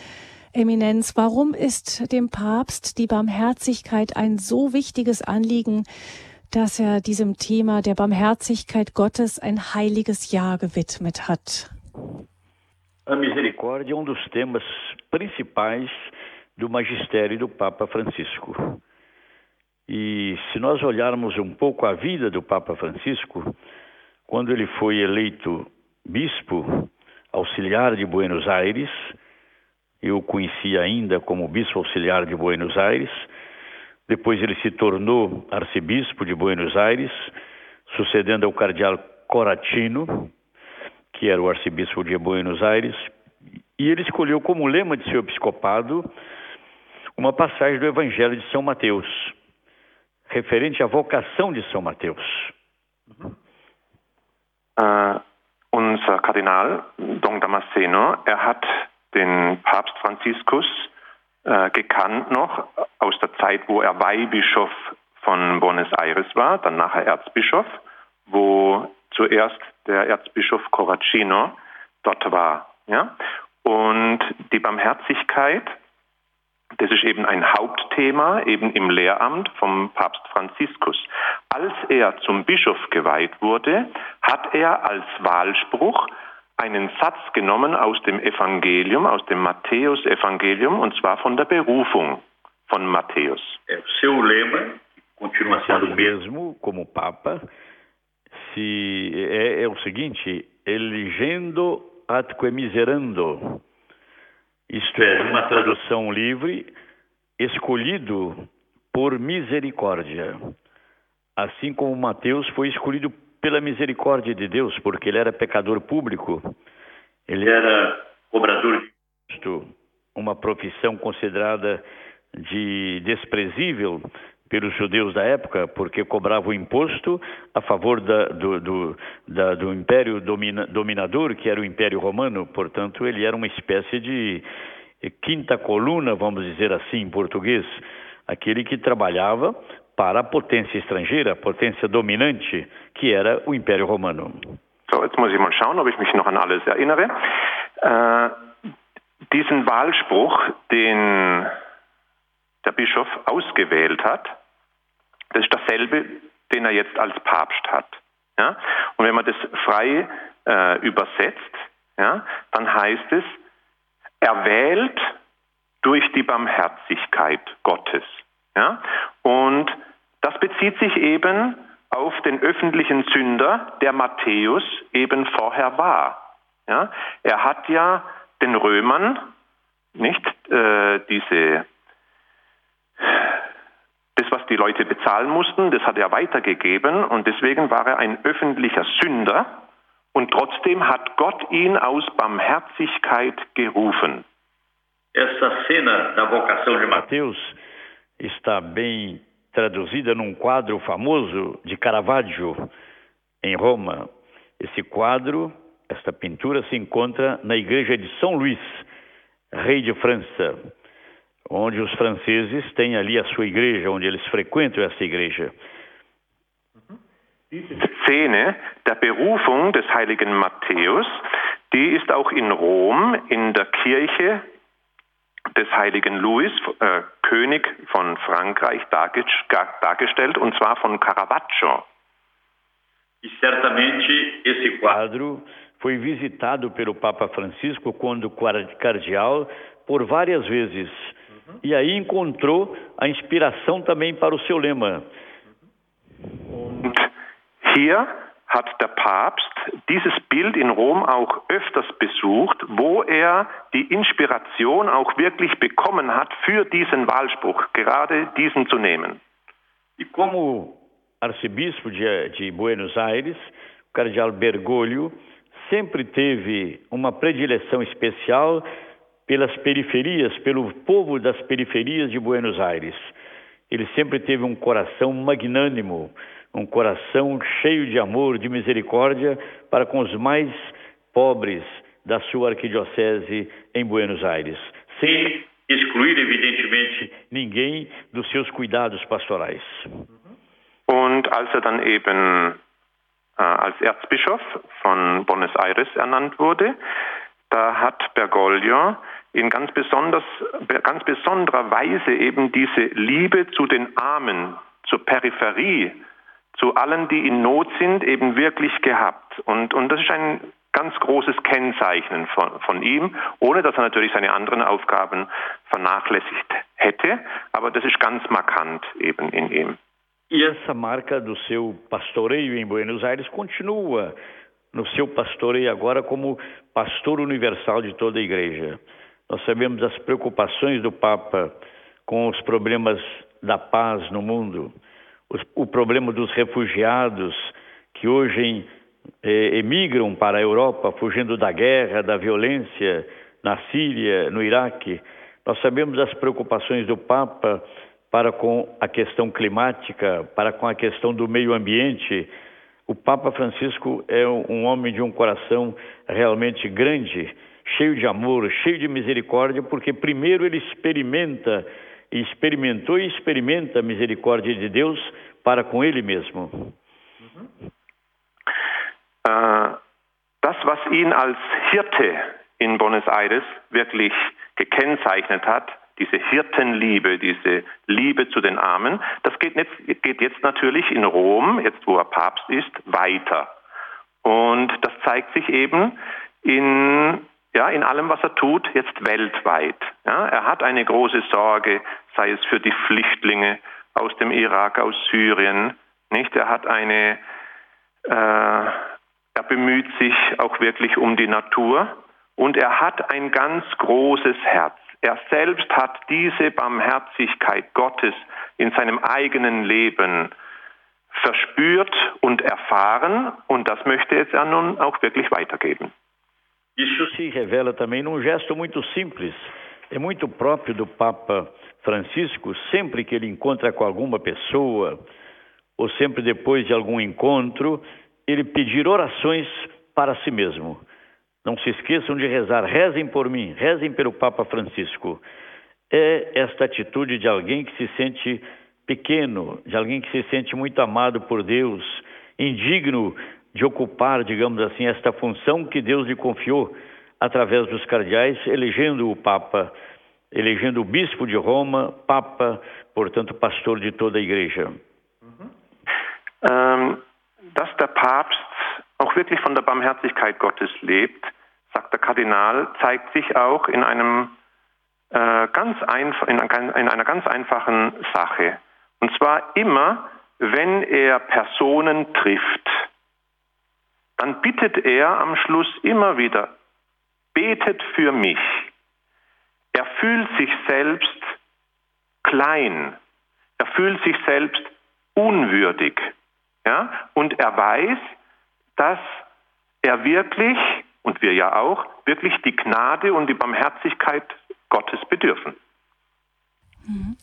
Eminenz, warum ist dem Papst die Barmherzigkeit ein so wichtiges Anliegen, dass er diesem Thema der Barmherzigkeit Gottes ein heiliges Jahr gewidmet hat? A misericórdia é um dos temas principais do magistério do Papa Francisco. E se nós olharmos um pouco a vida do Papa Francisco, quando ele foi eleito bispo auxiliar de Buenos Aires, eu o conheci ainda como bispo auxiliar de Buenos Aires, depois ele se tornou arcebispo de Buenos Aires, sucedendo ao cardeal Coratino, que era o arcebispo de Buenos Aires, e ele escolheu como lema de seu episcopado uma passagem do Evangelho de São Mateus, referente à vocação de São Mateus. Uh, unser Kardinal Don Damasceno, er hat den Papst Franziskus uh, gekannt noch aus der Zeit, wo er Weihbischof von Buenos Aires war, dann nachher Erzbischof, wo zuerst der Erzbischof Coracino dort war. Ja? Und die Barmherzigkeit das ist eben ein Hauptthema, eben im Lehramt vom Papst Franziskus. Als er zum Bischof geweiht wurde, hat er als Wahlspruch einen Satz genommen aus dem Evangelium, aus dem Matthäus-Evangelium, und zwar von der Berufung von Matthäus. Seu lema continua sendo o mesmo como Papa, se é, é o seguinte: elegendo atque miserando, isto é, uma tradução livre, escolhido por misericórdia. Assim como Mateus foi escolhido pela misericórdia de Deus, porque ele era pecador público. Ele era cobrador de uma profissão considerada de desprezível pelos judeus da época, porque cobrava o imposto a favor da, do, do, da, do, império domina, dominador, que era o Império Romano. Portanto, ele era uma espécie de quinta coluna, vamos dizer assim em português, aquele que trabalhava para a potência estrangeira, a potência dominante, que era o Império Romano. So, jetzt muss ich mal schauen, ob ich mich noch an alles erinnere. Äh, diesen Wahlspruch, den der Bischof ausgewählt hat, Das ist dasselbe, den er jetzt als Papst hat. Ja? Und wenn man das frei äh, übersetzt, ja, dann heißt es, er wählt durch die Barmherzigkeit Gottes. Ja? Und das bezieht sich eben auf den öffentlichen Sünder, der Matthäus eben vorher war. Ja? Er hat ja den Römern nicht äh, diese das, was die Leute bezahlen mussten, das hat er weitergegeben und deswegen war er ein öffentlicher Sünder und trotzdem hat Gott ihn aus Barmherzigkeit gerufen. Essa cena da vocação de Mateus está bem traduzida num quadro famoso de Caravaggio em Roma. Esse quadro, esta pintura se encontra na igreja de São Luís, rei de França onde os franceses têm ali a sua igreja, onde eles frequentam essa igreja. Diese Szene der Berufung des heiligen Matthäus, die ist auch in Rom in der Kirche des heiligen Louis, äh, König von Frankreich, dargestellt, und zwar von Caravaggio. E certamente esse quadro foi visitado pelo Papa Francisco quando cardeal por várias vezes e aí encontrou a inspiração também para o seu lema. Und hier hat der Papst dieses Bild in Rom auch öfters besucht, wo er die Inspiration auch wirklich bekommen hat für diesen Wahlspruch, gerade diesen zu nehmen. E como arcebispo de, de Buenos Aires, o cardeal Bergoglio sempre teve uma predileção especial pelas periferias, pelo povo das periferias de Buenos Aires. Ele sempre teve um coração magnânimo, um coração cheio de amor, de misericórdia para com os mais pobres da sua arquidiocese em Buenos Aires. Sem excluir, evidentemente, ninguém dos seus cuidados pastorais. Und als er dann eben äh, als Erzbischof von Buenos Aires ernannt wurde, da hat Bergoglio in ganz, besonders, ganz besonderer Weise eben diese Liebe zu den Armen, zur Peripherie, zu allen, die in Not sind, eben wirklich gehabt. Und, und das ist ein ganz großes Kennzeichnen von, von ihm, ohne dass er natürlich seine anderen Aufgaben vernachlässigt hätte, aber das ist ganz markant eben in ihm. E essa marca do seu pastoreio em Buenos Aires continua no seu pastoreio agora como pastor universal de toda a igreja. Nós sabemos das preocupações do Papa com os problemas da paz no mundo, o problema dos refugiados que hoje eh, emigram para a Europa fugindo da guerra, da violência na Síria, no Iraque. Nós sabemos das preocupações do Papa para com a questão climática, para com a questão do meio ambiente, o Papa Francisco é um homem de um coração realmente grande, cheio de amor, cheio de misericórdia, porque primeiro ele experimenta, experimentou e experimenta a misericórdia de Deus para com ele mesmo. Uh, das, was ihn als Hirte in Buenos Aires wirklich gekennzeichnet hat, diese Hirtenliebe, diese Liebe zu den Armen, das geht jetzt, geht jetzt natürlich in Rom, jetzt wo er Papst ist, weiter. Und das zeigt sich eben in, ja, in allem, was er tut, jetzt weltweit. Ja, er hat eine große Sorge, sei es für die Flüchtlinge aus dem Irak, aus Syrien. Nicht? Er hat eine, äh, er bemüht sich auch wirklich um die Natur und er hat ein ganz großes Herz. Er selbst hat diese Barmherzigkeit Gottes in seinem eigenen Leben verspürt und erfahren und das möchte jetzt er nun auch wirklich weitergeben. Isso se revela também num gesto muito simples. É muito próprio do Papa Francisco, sempre que ele encontra com alguma pessoa, ou sempre depois de algum encontro, ele pedir orações para si mesmo. Não se esqueçam de rezar, rezem por mim, rezem pelo Papa Francisco. É esta atitude de alguém que se sente pequeno, de alguém que se sente muito amado por Deus, indigno de ocupar, digamos assim, esta função que Deus lhe confiou através dos cardeais, elegendo o Papa, elegendo o Bispo de Roma, Papa, portanto, pastor de toda a Igreja. Mhm. Ähm, dass der Papst auch wirklich von der Barmherzigkeit Gottes lebt, sagt der Kardinal, zeigt sich auch in einem äh, ganz in, in einer ganz einfachen Sache. Und zwar immer, wenn er Personen trifft, dann bittet er am Schluss immer wieder, betet für mich. Er fühlt sich selbst klein, er fühlt sich selbst unwürdig. Ja? Und er weiß, dass er wirklich, und wir ja auch, wirklich die Gnade und die Barmherzigkeit Gottes bedürfen. Mhm.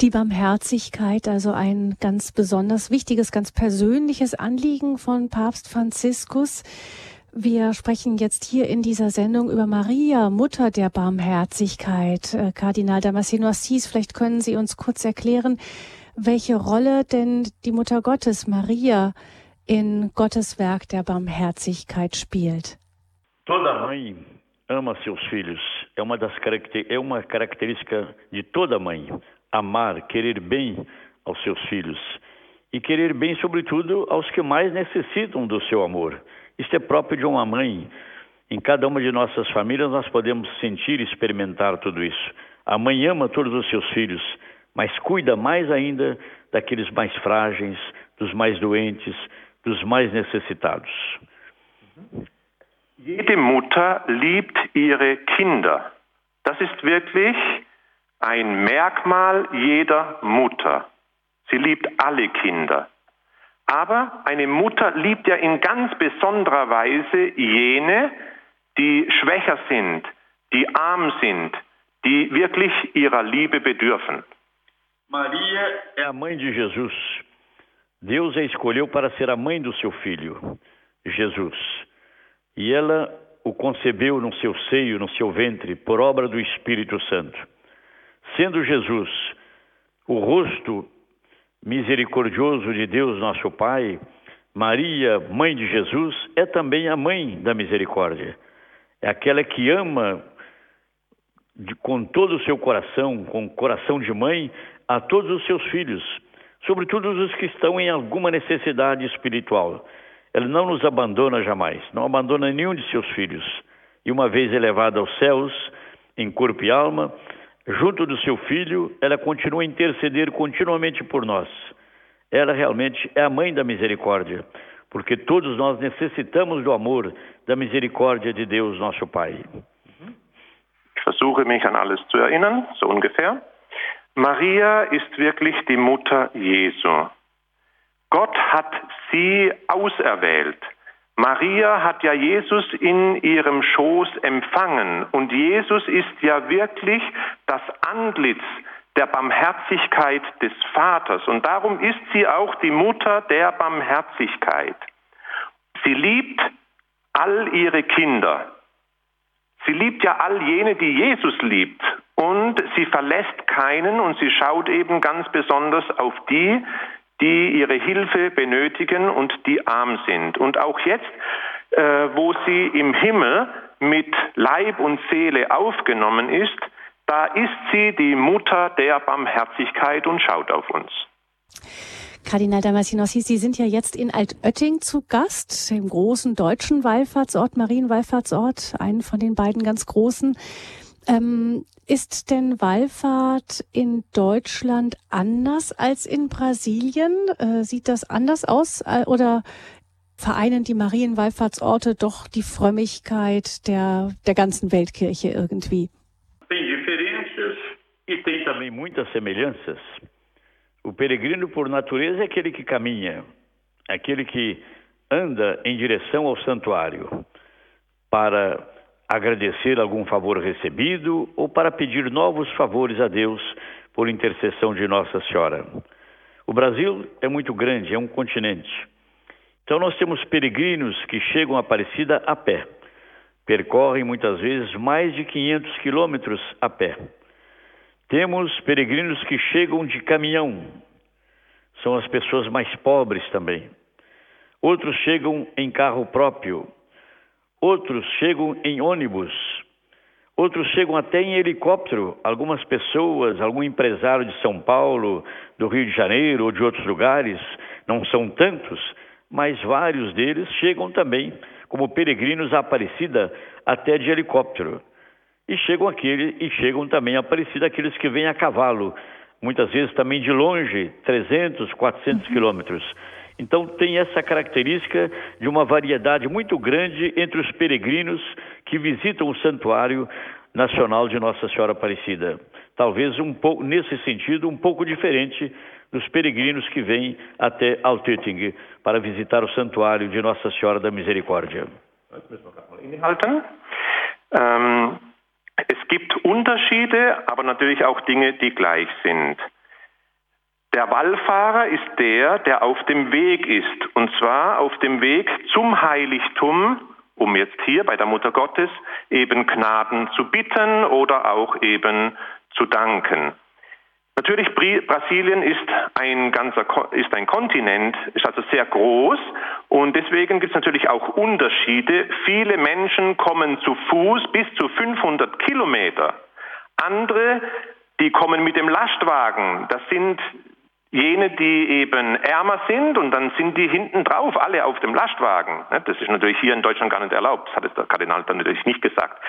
Die Barmherzigkeit, also ein ganz besonders wichtiges, ganz persönliches Anliegen von Papst Franziskus. Wir sprechen jetzt hier in dieser Sendung über Maria, Mutter der Barmherzigkeit. Äh, Kardinal Damasceno Assis, vielleicht können Sie uns kurz erklären, welche Rolle denn die Mutter Gottes, Maria, in Gottes Werk der Barmherzigkeit spielt. Toda mãe ama seus filhos. É uma das é uma característica de toda mãe. Amar, querer bem aos seus filhos e querer bem, sobretudo, aos que mais necessitam do seu amor. Isto é próprio de uma mãe. Em cada uma de nossas famílias nós podemos sentir e experimentar tudo isso. A mãe ama todos os seus filhos, mas cuida mais ainda daqueles mais frágeis, dos mais doentes, dos mais necessitados. Jede Mutter liebt ihre Kinder. Das ist wirklich ein Merkmal jeder Mutter. Sie liebt alle Kinder. Aber eine Mutter liebt ja in ganz besonderer Weise jene, die schwächer sind, die arm sind, die wirklich ihrer Liebe bedürfen. Maria é a mãe de Jesus. Deus a escolheu para ser a mãe do seu filho, Jesus. E ela o concebeu no seu seio, no seu ventre, por obra do Espírito Santo. Sendo Jesus o rosto misericordioso de Deus, nosso Pai, Maria, mãe de Jesus, é também a mãe da misericórdia. É aquela que ama de, com todo o seu coração, com coração de mãe, a todos os seus filhos, sobretudo os que estão em alguma necessidade espiritual. Ela não nos abandona jamais, não abandona nenhum de seus filhos. E uma vez elevada aos céus, em corpo e alma, junto do seu filho, ela continua a interceder continuamente por nós. Ela realmente é a mãe da misericórdia, porque todos nós necessitamos do amor, da misericórdia de Deus, nosso Pai. Ich versuche mich an alles zu erinnern, so ungefähr. Maria ist wirklich die Mutter Jesu. Gott hat sie auserwählt. Maria hat ja Jesus in ihrem Schoß empfangen und Jesus ist ja wirklich das Antlitz der Barmherzigkeit des Vaters und darum ist sie auch die Mutter der Barmherzigkeit. Sie liebt all ihre Kinder. Sie liebt ja all jene, die Jesus liebt und sie verlässt keinen und sie schaut eben ganz besonders auf die, die ihre Hilfe benötigen und die arm sind. Und auch jetzt, äh, wo sie im Himmel mit Leib und Seele aufgenommen ist, da ist sie die Mutter der Barmherzigkeit und schaut auf uns. Kardinal Damascinossi, Sie sind ja jetzt in Altötting zu Gast, dem großen deutschen Wallfahrtsort, Marienwallfahrtsort, einen von den beiden ganz großen. Ähm, ist denn Wallfahrt in Deutschland anders als in Brasilien? Äh, sieht das anders aus äh, oder vereinen die Marienwallfahrtsorte doch die Frömmigkeit der, der ganzen Weltkirche irgendwie. Tem diferenças e tem também muitas semelhanças. O peregrino, por natureza, é aquele que caminha, aquele que anda em direção ao santuário para agradecer algum favor recebido ou para pedir novos favores a Deus por intercessão de Nossa Senhora. O Brasil é muito grande, é um continente. Então nós temos peregrinos que chegam a Aparecida a pé. Percorrem muitas vezes mais de 500 quilômetros a pé. Temos peregrinos que chegam de caminhão. São as pessoas mais pobres também. Outros chegam em carro próprio. Outros chegam em ônibus. Outros chegam até em helicóptero. Algumas pessoas, algum empresário de São Paulo, do Rio de Janeiro ou de outros lugares, não são tantos, mas vários deles chegam também como peregrinos à Aparecida até de helicóptero. E chegam aquele e chegam também a Aparecida aqueles que vêm a cavalo, muitas vezes também de longe, 300, 400 quilômetros. Então tem essa característica de uma variedade muito grande entre os peregrinos que visitam o Santuário Nacional de Nossa Senhora Aparecida. Talvez um pouco nesse sentido um pouco diferente dos peregrinos que vêm até Altötting para visitar o Santuário de Nossa Senhora da Misericórdia. Ähm, es gibt Unterschiede, aber natürlich auch Dinge, die gleich sind. Der Wallfahrer ist der, der auf dem Weg ist, und zwar auf dem Weg zum Heiligtum, um jetzt hier bei der Mutter Gottes eben Gnaden zu bitten oder auch eben zu danken. Natürlich, Brasilien ist ein ganzer, ist ein Kontinent, ist also sehr groß und deswegen gibt es natürlich auch Unterschiede. Viele Menschen kommen zu Fuß bis zu 500 Kilometer. Andere, die kommen mit dem Lastwagen. Das sind jene, die eben ärmer sind und dann sind die hinten drauf, alle auf dem Lastwagen. Das ist natürlich hier in Deutschland gar nicht erlaubt, das hat es der Kardinal dann natürlich nicht gesagt.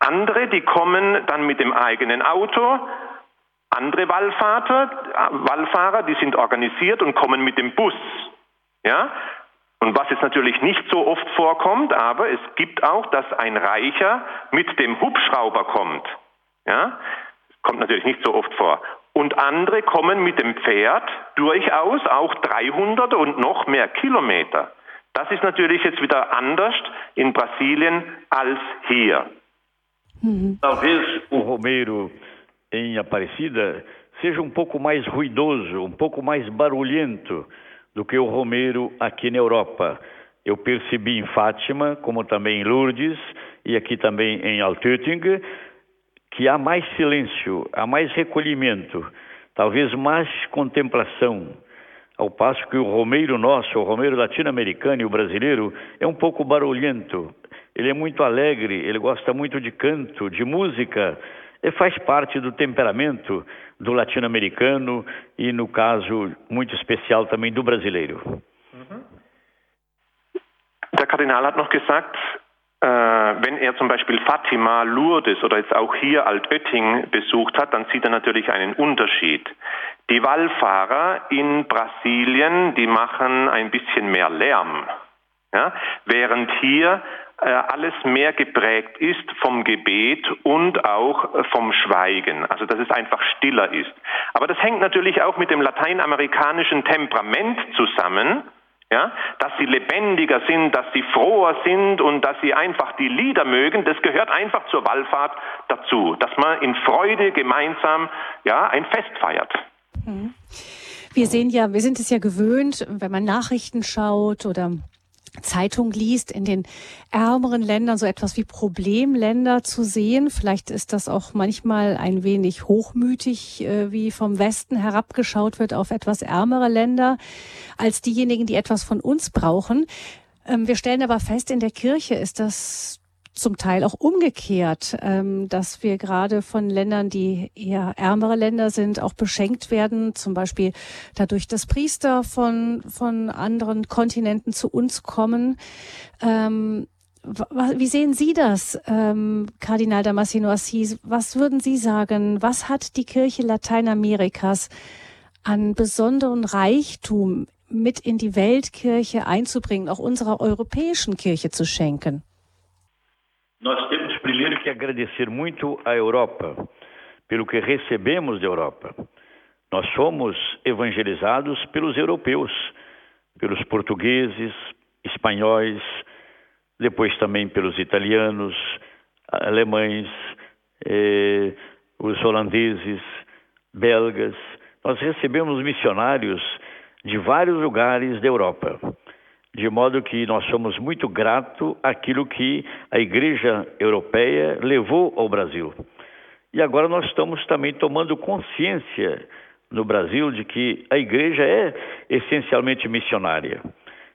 Andere, die kommen dann mit dem eigenen Auto andere Wallfahrer, Wallfahrer, die sind organisiert und kommen mit dem Bus. Ja? Und was jetzt natürlich nicht so oft vorkommt, aber es gibt auch, dass ein Reicher mit dem Hubschrauber kommt. Ja? Kommt natürlich nicht so oft vor. Und andere kommen mit dem Pferd durchaus auch 300 und noch mehr Kilometer. Das ist natürlich jetzt wieder anders in Brasilien als hier. Mhm. Talvez o Romero em Aparecida seja um pouco mais ruidoso, um pouco mais barulhento do que o Romeiro aqui na Europa. Eu percebi em Fátima, como também em Lourdes e aqui também em Altötting, que há mais silêncio, há mais recolhimento, talvez mais contemplação. Ao passo que o Romeiro nosso, o Romeiro latino-americano e o brasileiro, é um pouco barulhento. Ele é muito alegre, ele gosta muito de canto, de música, faz parte do temperamento do latino-americano e, no caso muito especial, também do brasileiro. Der Kardinal hat noch gesagt, wenn er zum Beispiel Fatima, Lourdes oder jetzt auch hier Altötting besucht hat, dann sieht er natürlich einen Unterschied. Die Wallfahrer in Brasilien, die machen ein bisschen mehr Lärm. Ja? Während hier äh, alles mehr geprägt ist vom Gebet und auch äh, vom Schweigen, also dass es einfach stiller ist. Aber das hängt natürlich auch mit dem lateinamerikanischen Temperament zusammen, ja, dass sie lebendiger sind, dass sie froher sind und dass sie einfach die Lieder mögen, das gehört einfach zur Wallfahrt dazu, dass man in Freude gemeinsam ja, ein Fest feiert. Mhm. Wir sehen ja, wir sind es ja gewöhnt, wenn man Nachrichten schaut oder Zeitung liest, in den ärmeren Ländern so etwas wie Problemländer zu sehen. Vielleicht ist das auch manchmal ein wenig hochmütig, äh, wie vom Westen herabgeschaut wird auf etwas ärmere Länder als diejenigen, die etwas von uns brauchen. Ähm, wir stellen aber fest, in der Kirche ist das zum Teil auch umgekehrt, ähm, dass wir gerade von Ländern, die eher ärmere Länder sind, auch beschenkt werden, zum Beispiel dadurch, dass Priester von, von anderen Kontinenten zu uns kommen. Ähm, wie sehen Sie das, ähm, Kardinal Damasino Assis? Was würden Sie sagen? Was hat die Kirche Lateinamerikas an besonderen Reichtum mit in die Weltkirche einzubringen, auch unserer europäischen Kirche zu schenken? Nós temos primeiro que agradecer muito à Europa pelo que recebemos da Europa. Nós somos evangelizados pelos europeus, pelos portugueses, espanhóis, depois também pelos italianos, alemães, eh, os holandeses, belgas. Nós recebemos missionários de vários lugares da Europa, de modo que nós somos muito gratos àquilo que a Igreja Europeia levou ao Brasil. E agora nós estamos também tomando consciência no Brasil de que a igreja é essencialmente missionária.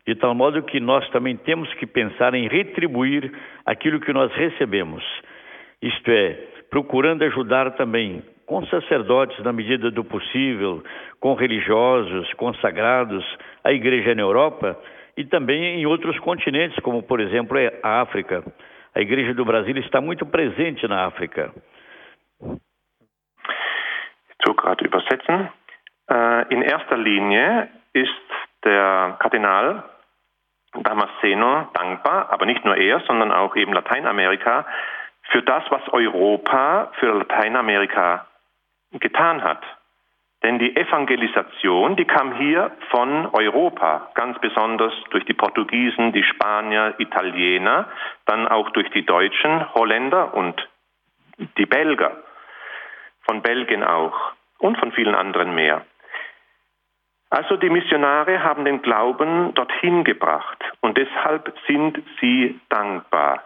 De tal modo que nós também temos que pensar em retribuir aquilo que nós recebemos. Isto é, procurando ajudar também com sacerdotes na medida do possível, com religiosos, consagrados, a igreja na Europa e também em outros continentes, como por exemplo a África. A igreja do Brasil está muito presente na África. so gerade übersetzen. Äh, in erster Linie ist der Kardinal Damasceno dankbar, aber nicht nur er, sondern auch eben Lateinamerika, für das, was Europa für Lateinamerika getan hat. Denn die Evangelisation, die kam hier von Europa, ganz besonders durch die Portugiesen, die Spanier, Italiener, dann auch durch die Deutschen, Holländer und die Belger von Belgien auch und von vielen anderen mehr. Also die Missionare haben den Glauben dorthin gebracht und deshalb sind sie dankbar.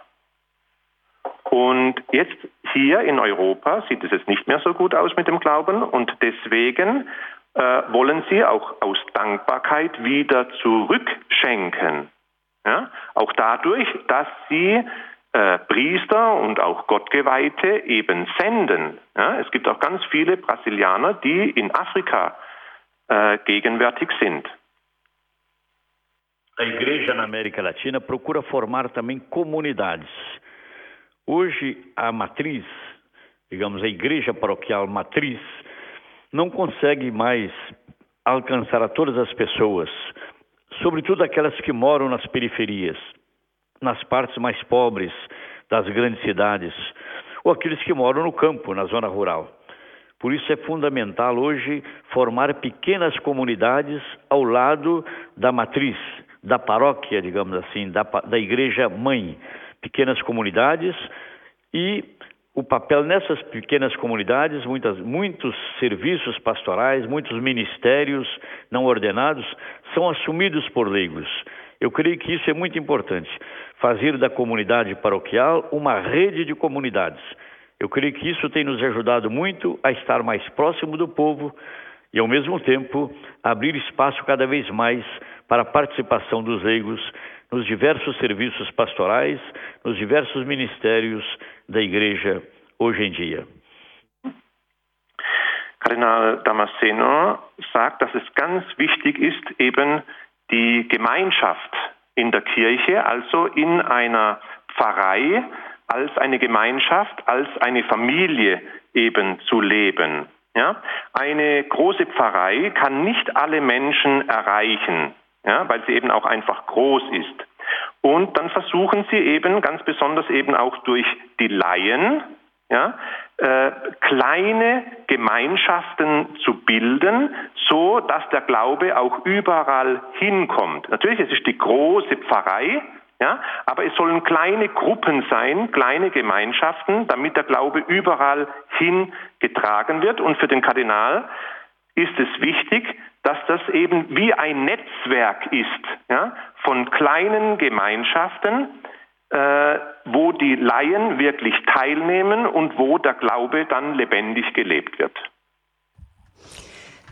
Und jetzt hier in Europa sieht es jetzt nicht mehr so gut aus mit dem Glauben und deswegen äh, wollen sie auch aus Dankbarkeit wieder zurückschenken. Ja? Auch dadurch, dass sie äh, Priester und auch Gottgeweihte eben senden. Ja, es gibt auch ganz viele Brasilianer, die in Afrika äh, gegenwärtig sind. A igreja na América Latina procura formar também comunidades. Hoje, a matriz, digamos, a igreja paroquial matriz, não consegue mais alcançar a todas as pessoas, sobretudo aquelas que moram nas periferias nas partes mais pobres das grandes cidades, ou aqueles que moram no campo, na zona rural. Por isso é fundamental hoje formar pequenas comunidades ao lado da matriz, da paróquia, digamos assim, da, da igreja mãe. Pequenas comunidades e o papel nessas pequenas comunidades, muitas, muitos serviços pastorais, muitos ministérios não ordenados são assumidos por leigos. Eu creio que isso é muito importante fazer da comunidade paroquial uma rede de comunidades. Eu creio que isso tem nos ajudado muito a estar mais próximo do povo e, ao mesmo tempo, abrir espaço cada vez mais para a participação dos leigos nos diversos serviços pastorais, nos diversos ministérios da Igreja hoje em dia. Kardinal Damasceno sagt, dass es ganz wichtig ist, eben die Gemeinschaft in der Kirche, also in einer Pfarrei, als eine Gemeinschaft, als eine Familie eben zu leben. Ja? Eine große Pfarrei kann nicht alle Menschen erreichen, ja, weil sie eben auch einfach groß ist. Und dann versuchen sie eben ganz besonders eben auch durch die Laien, ja, äh, kleine Gemeinschaften zu bilden, so dass der Glaube auch überall hinkommt. Natürlich, es ist die große Pfarrei, ja, aber es sollen kleine Gruppen sein, kleine Gemeinschaften, damit der Glaube überall hingetragen wird. Und für den Kardinal ist es wichtig, dass das eben wie ein Netzwerk ist ja, von kleinen Gemeinschaften, äh, wo die Laien wirklich teilnehmen und wo der Glaube dann lebendig gelebt wird.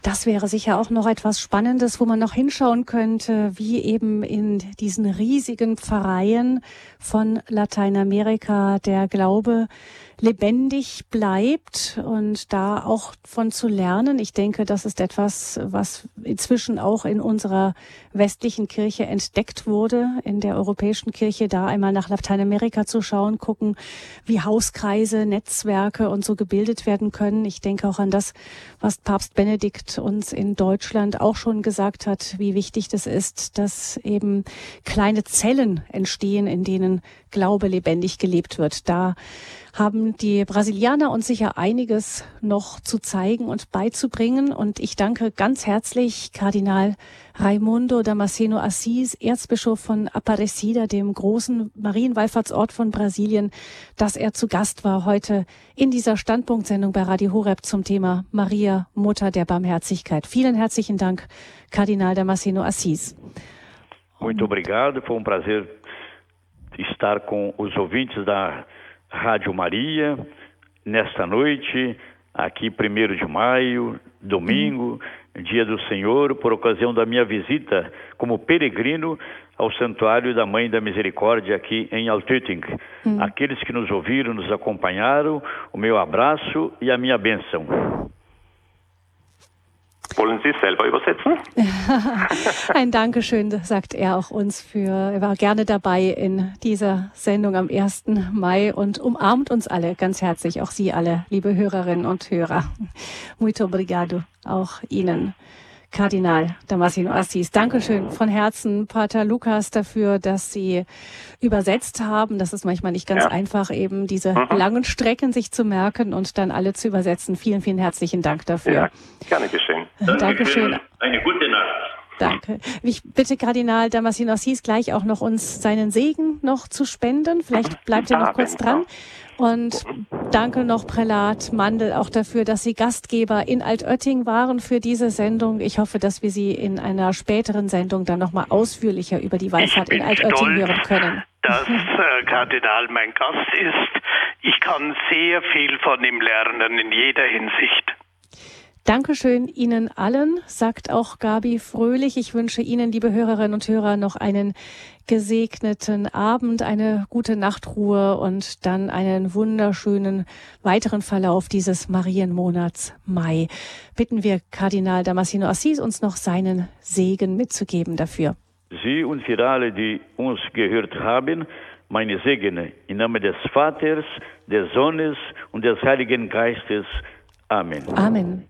Das wäre sicher auch noch etwas Spannendes, wo man noch hinschauen könnte, wie eben in diesen riesigen Pfarreien von Lateinamerika der Glaube lebendig bleibt und da auch von zu lernen. Ich denke, das ist etwas, was inzwischen auch in unserer westlichen Kirche entdeckt wurde, in der europäischen Kirche, da einmal nach Lateinamerika zu schauen, gucken, wie Hauskreise, Netzwerke und so gebildet werden können. Ich denke auch an das, was Papst Benedikt uns in Deutschland auch schon gesagt hat, wie wichtig das ist, dass eben kleine Zellen entstehen, in denen Glaube lebendig gelebt wird. Da haben die Brasilianer uns sicher einiges noch zu zeigen und beizubringen. Und ich danke ganz herzlich Kardinal Raimundo Damasceno Assis, Erzbischof von Aparecida, dem großen Marienwallfahrtsort von Brasilien, dass er zu Gast war heute in dieser Standpunktsendung bei Radio Horeb zum Thema Maria, Mutter der Barmherzigkeit. Vielen herzlichen Dank, Kardinal Damasceno Assis. Muito obrigado, foi um prazer estar com os ouvintes da Rádio Maria nesta noite, aqui, primeiro de maio, domingo, dia do Senhor, por ocasião da minha visita como peregrino ao Santuário da Mãe da Misericórdia aqui em Altötting. Hum. Aqueles que nos ouviram, nos acompanharam, o meu abraço e a minha bênção. Wollen Sie es selber übersetzen? (laughs) Ein Dankeschön, sagt er auch uns für, er war gerne dabei in dieser Sendung am 1. Mai und umarmt uns alle ganz herzlich, auch Sie alle, liebe Hörerinnen und Hörer. Muito obrigado, auch Ihnen. Kardinal Damasino Assis. Dankeschön von Herzen, Pater Lukas, dafür, dass Sie übersetzt haben. Das ist manchmal nicht ganz ja. einfach, eben diese mhm. langen Strecken sich zu merken und dann alle zu übersetzen. Vielen, vielen herzlichen Dank dafür. Ja, gerne geschehen. Dankeschön. Eine gute Nacht. Danke. Ich bitte Kardinal Damasino Assis gleich auch noch uns seinen Segen noch zu spenden. Vielleicht bleibt er noch ah, kurz dran. Und danke noch Prälat Mandel auch dafür, dass Sie Gastgeber in Altötting waren für diese Sendung. Ich hoffe, dass wir Sie in einer späteren Sendung dann nochmal ausführlicher über die Wallfahrt in Altötting hören können. Dass äh, Kardinal mein Gast ist. Ich kann sehr viel von ihm lernen in jeder Hinsicht. Dankeschön Ihnen allen, sagt auch Gabi Fröhlich. Ich wünsche Ihnen, liebe Hörerinnen und Hörer, noch einen gesegneten Abend, eine gute Nachtruhe und dann einen wunderschönen weiteren Verlauf dieses Marienmonats Mai. Bitten wir Kardinal Damasceno Assis, uns noch seinen Segen mitzugeben dafür. Sie und für alle, die uns gehört haben, meine Segen im Namen des Vaters, des Sohnes und des Heiligen Geistes. Amen. Amen.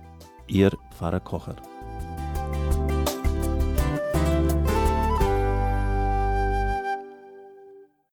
Ihr Pfarrer Kocher.